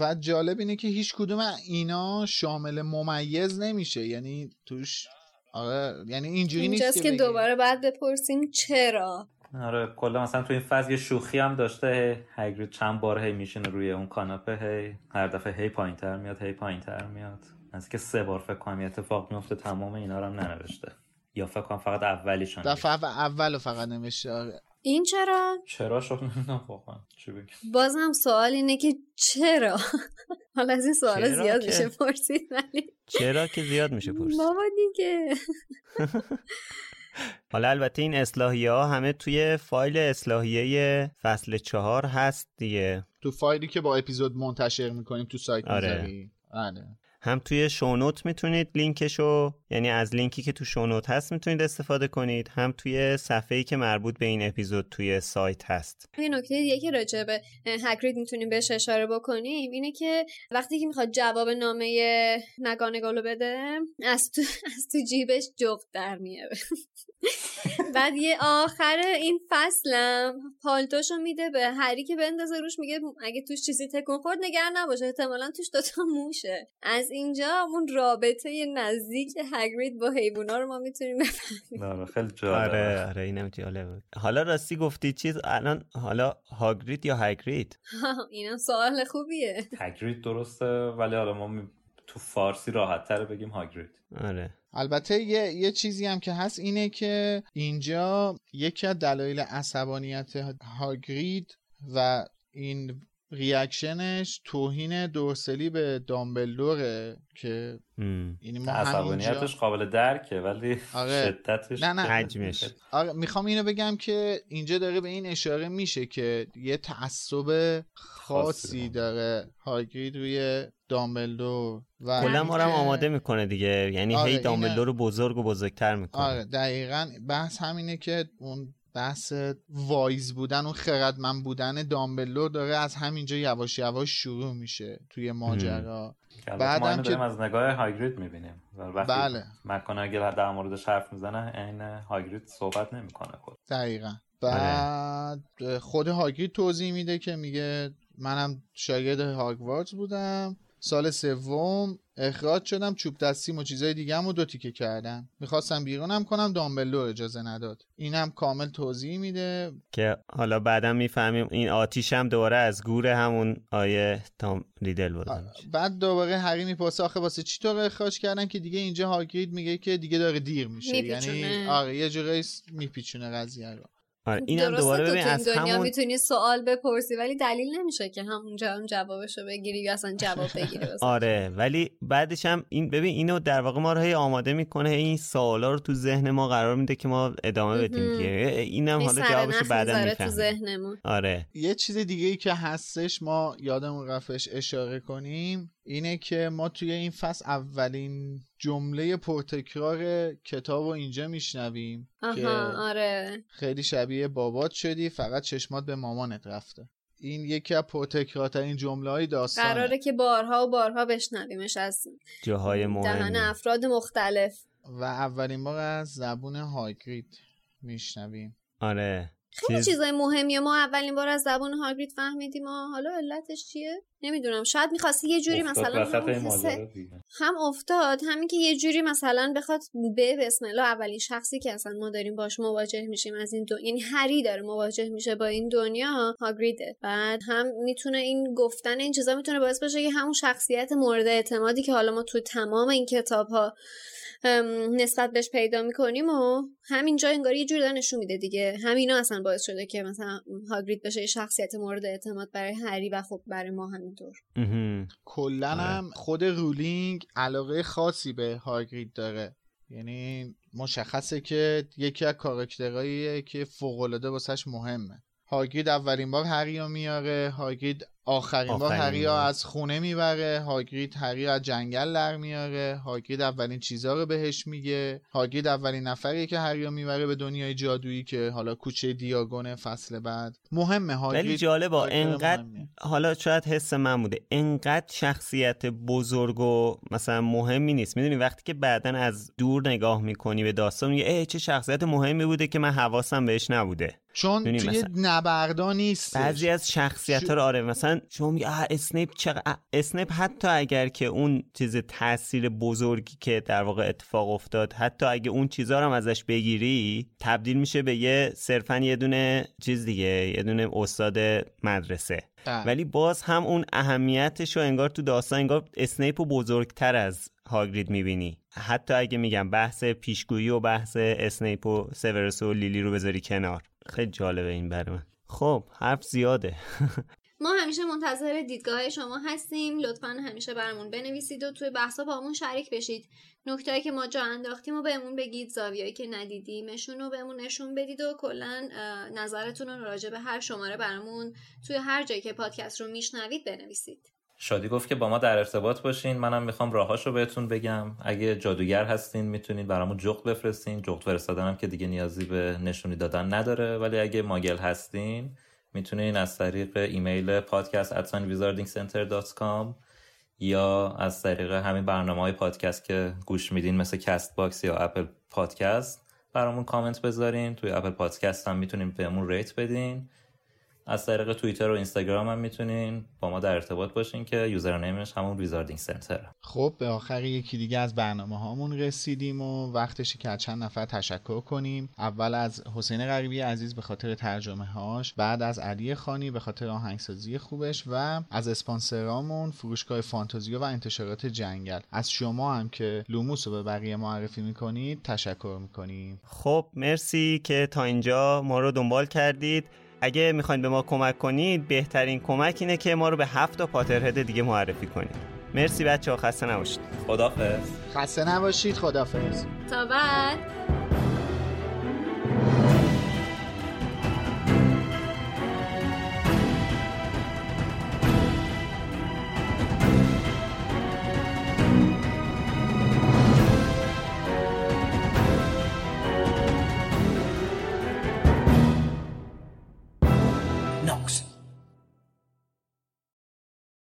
و جالب اینه که هیچ کدوم اینا شامل ممیز نمیشه. یعنی توش آره یعنی اینجوری نیست که دوباره بعد بپرسیم چرا. آره کلا مثلا تو این فاز یه شوخی هم داشته هگرید چند بار هی میشینه روی اون کاناپه هی هر دفعه هی پایینتر میاد هی پایینتر میاد. از که سه بار فکر کنم اتفاق میفته تمام اینا رو هم ننوشته. یا فکر کنم فقط اولیشون دفعه اول فقط نوشته آره. این چرا؟ چرا؟ شد نمی‌دونم واقعا. چی بازم سوال اینه که چرا؟ حالا از این سوال زیاد میشه پرسید ولی چرا که زیاد میشه پرسید؟ بابا دیگه. حالا البته این اصلاحیه ها همه توی فایل اصلاحیه فصل چهار هست دیگه. تو فایلی که با اپیزود منتشر می‌کنیم تو سایت آره. آره. هم توی شونوت می‌تونید لینکشو یعنی از لینکی که تو شونوت هست می‌تونید استفاده کنید. هم توی صفحه ای که مربوط به این اپیزود توی سایت هست. یه نکته دیگه که راجع به هکرید می‌تونیم بهش اشاره بکنیم اینه که وقتی که می‌خواد جواب نامه نگانگالو بده از تو, از تو جیبش جغد در میاره بعد یه آخر این فصلم پالتوشو میده به هری که بندازه روش میگه اگه توش چیزی تکون خورد نگران نباشه احتمالا توش دوتا موشه. از اینجا اون رابطه نزدیک هگرید با حیوونا رو ما می‌تونیم بفهمیم. آره خیلی جالبه آره آره اینم جالبه. حالا راستی گفتی چیز الان حالا هاگرید یا هگرید؟ اینم سوال خوبیه. هگرید درسته ولی حالا ما تو فارسی راحت تر بگیم هاگرید. آره. البته یه،, یه چیزی هم که هست اینه که اینجا یکی از دلایل عصبانیت هاگرید و این ریاکشنش توهین دورسلی به دامبلدوره که یعنی ما عصبانیتش قابل درکه ولی آره. شدتش نه نه. حجمش. آره می‌خوام اینو بگم که اینجا داره به این اشاره میشه که یه تعصب خاصی. داره هاگرید روی دامبلدور و کلا ما رو آماده می‌کنه دیگه. یعنی آره هی دامبلدور رو بزرگ و بزرگتر می‌کنه. آره دقیقا بحث همینه که اون بحث وایز بودن و خردمند بودن دامبلور داره از همینجا یواش یواش شروع میشه توی ماجرا. بعدم که از نگاه هاگرید می‌بینیم. بله. مکان اگر در موردش حرف می‌زنه عین هاگرید صحبت نمی‌کنه خود. دقیقا. بعد خود هاگرید توضیح میده که میگه منم شاگرد هاگوارتس بودم. سال سوم اخراج شدم چوب دستیم و چیزای دیگه و دو تیکه کردن. می‌خواستم بیرونم کنم دامبلو اجازه نداد. اینم کامل توضیح میده. که حالا بعدا می‌فهمیم این آتیش هم دوباره از گور همون آیه تام ریدل بود. بعد دوباره هری می‌پرسه آخه واسه چی تو اخراج کردن؟ که دیگه اینجا هاگرید میگه که دیگه داره دیر میشه. یعنی آره یه جورایی میپیچونه قضیه رو. آره اینم دوباره ببین از دنیا می‌تونی سوال بپرسی ولی دلیل نمیشه که همونجا هم جوابشو بگیری یا اصلا جواب بگیری آره ولی بعدش هم این ببین اینو در واقع ما رو هی آماده می‌کنه این سوالا رو تو ذهن ما قرار میده که ما ادامه بدیم دیگه. اینم حالا جوابشو بعدا می‌فهمیم. آره. یه چیز دیگه ای که هستش ما یادمون رفتش اشاره کنیم. اینه که ما توی این فصل اولین جمله پرتکرار کتاب رو اینجا میشنویم که آره. خیلی شبیه بابات شدی فقط چشمات به مامانت رفته. این یکی از پرتکرارترین جمله های داستانه. قراره که بارها و بارها بشنویمش از جاهای مهم دهن افراد مختلف. و اولین بار از زبون هایگرید میشنویم. آره. خیلی چیز... چیزای مهمی ما اولین بار از زبان هاگرید فهمیدیم. ما حالا علتش چیه؟ نمی‌دونم شاید می‌خواستی یه جوری مثلا هم افتاد همین که یه جوری مثلا بخواد به بسم الله اولین شخصی که اصلا ما داریم باش مواجه میشیم از این دنیا یعنی هری داره مواجه میشه با این دنیا هاگریده. بعد هم می‌تونه این گفتن این چیزا می‌تونه باعث بشه که همون شخصیت مورد اعتمادی که حالا ما تو تمام این کتاب ها نسبت بهش پیدا می‌کنیم و همینجا انگار یه جوری نشون میده دیگه. همینا اصلا باعث شده که مثلا هاگرید بشه شخصیت مورد اعتماد برای هری و خب برای ما همینطور کلا هم آره. خود رولینگ علاقه خاصی به هاگرید داره. یعنی مشخصه که یکی از کاراکترهاییه که فوقالعاده واسش مهمه. هاگرید اولین بار هری میاره. هاگرید آخرین بار هری از خونه می‌بره. هاگرید هری از جنگل در میاره. هاگرید اولین چیزها رو بهش میگه. هاگرید اولین نفریه که هری می‌بره به دنیای جادویی که حالا کوچه دیاگون فصل بعد. مهمه هاگرید. ولی جالبه انقدر حالا شاید حس من بوده. انقدر شخصیت بزرگ و مثلا مهمی نیست. می‌دونی وقتی که بعدا از دور نگاه می‌کنی به داستان میگه چه شخصیت مهمی بوده که من حواسم بهش نبوده. چون توی نبردا نیست بعضی از شخصیت ها رو آره مثلا شما میگه اسنیپ چقدر اسنیپ حتی اگر که اون چیز تاثیر بزرگی که در واقع اتفاق افتاد حتی اگه اون چیزا رو هم ازش بگیری تبدیل میشه به یه صرفا یه دونه چیز دیگه یه دونه استاد مدرسه. ولی باز هم اون اهمیتش رو انگار تو داستان انگار اسنیپ رو بزرگتر از هاگرید می‌بینی. حتی اگه میگم بحث پیشگویی و بحث اسنیپ و سیورس و لیلی رو بذاری کنار. خیلی جالبه این برای من. خب حرف زیاده. ما همیشه منتظر دیدگاه شما هستیم. لطفا همیشه برامون بنویسید و توی بحثا باهامون شریک بشید. نکته‌هایی که ما جا انداختیم و بهمون بگید. زاویه‌هایی که ندیدیمشون رو بهمون نشون بدید و کلا نظرتون رو راجع به هر شماره برامون توی هر جایی که پادکست رو میشنوید بنویسید. شادی گفت که با ما در ارتباط باشین. منم می‌خوام راهاش رو بهتون بگم. اگه جادوگر هستین می‌تونید برامون جغد بفرستین. جغد فرستادنم که دیگه نیازی به نشونی دادن نداره. ولی اگه ماگل هستین می‌تونین از طریق ایمیل پادکست ات سان یا از طریق همین برنامه های پادکست که گوش میدین مثل کست باکس یا اپل پادکست برامون کامنت بذارین. توی اپل پادکست هم می‌تونین بهمون rate بدین. از طریق توییتر و اینستاگرام هم می‌تونین با ما در ارتباط باشین که username ش همون ویزاردینگ سنتر خب به آخر یکی دیگه از برنامه هامون رسیدیم و وقتشه که از چند نفر تشکر کنیم. اول از حسین غریبی عزیز به خاطر ترجمه هاش بعد از علی خانی به خاطر آهنگسازی خوبش و از اسپانسرامون فروشگاه فانتزیا و انتشارات جنگل. از شما هم که لوموس رو به بقیه معرفی می‌کنید تشکر می‌کنیم. خب مرسی که تا اینجا ما رو دنبال کردید. اگه می‌خواین به ما کمک کنید بهترین کمک اینه که ما رو به هفت تا پاترهد دیگه معرفی کنید. مرسی بچه ها خسته نباشید. خدافز خسته نباشید خدافز تا بعد.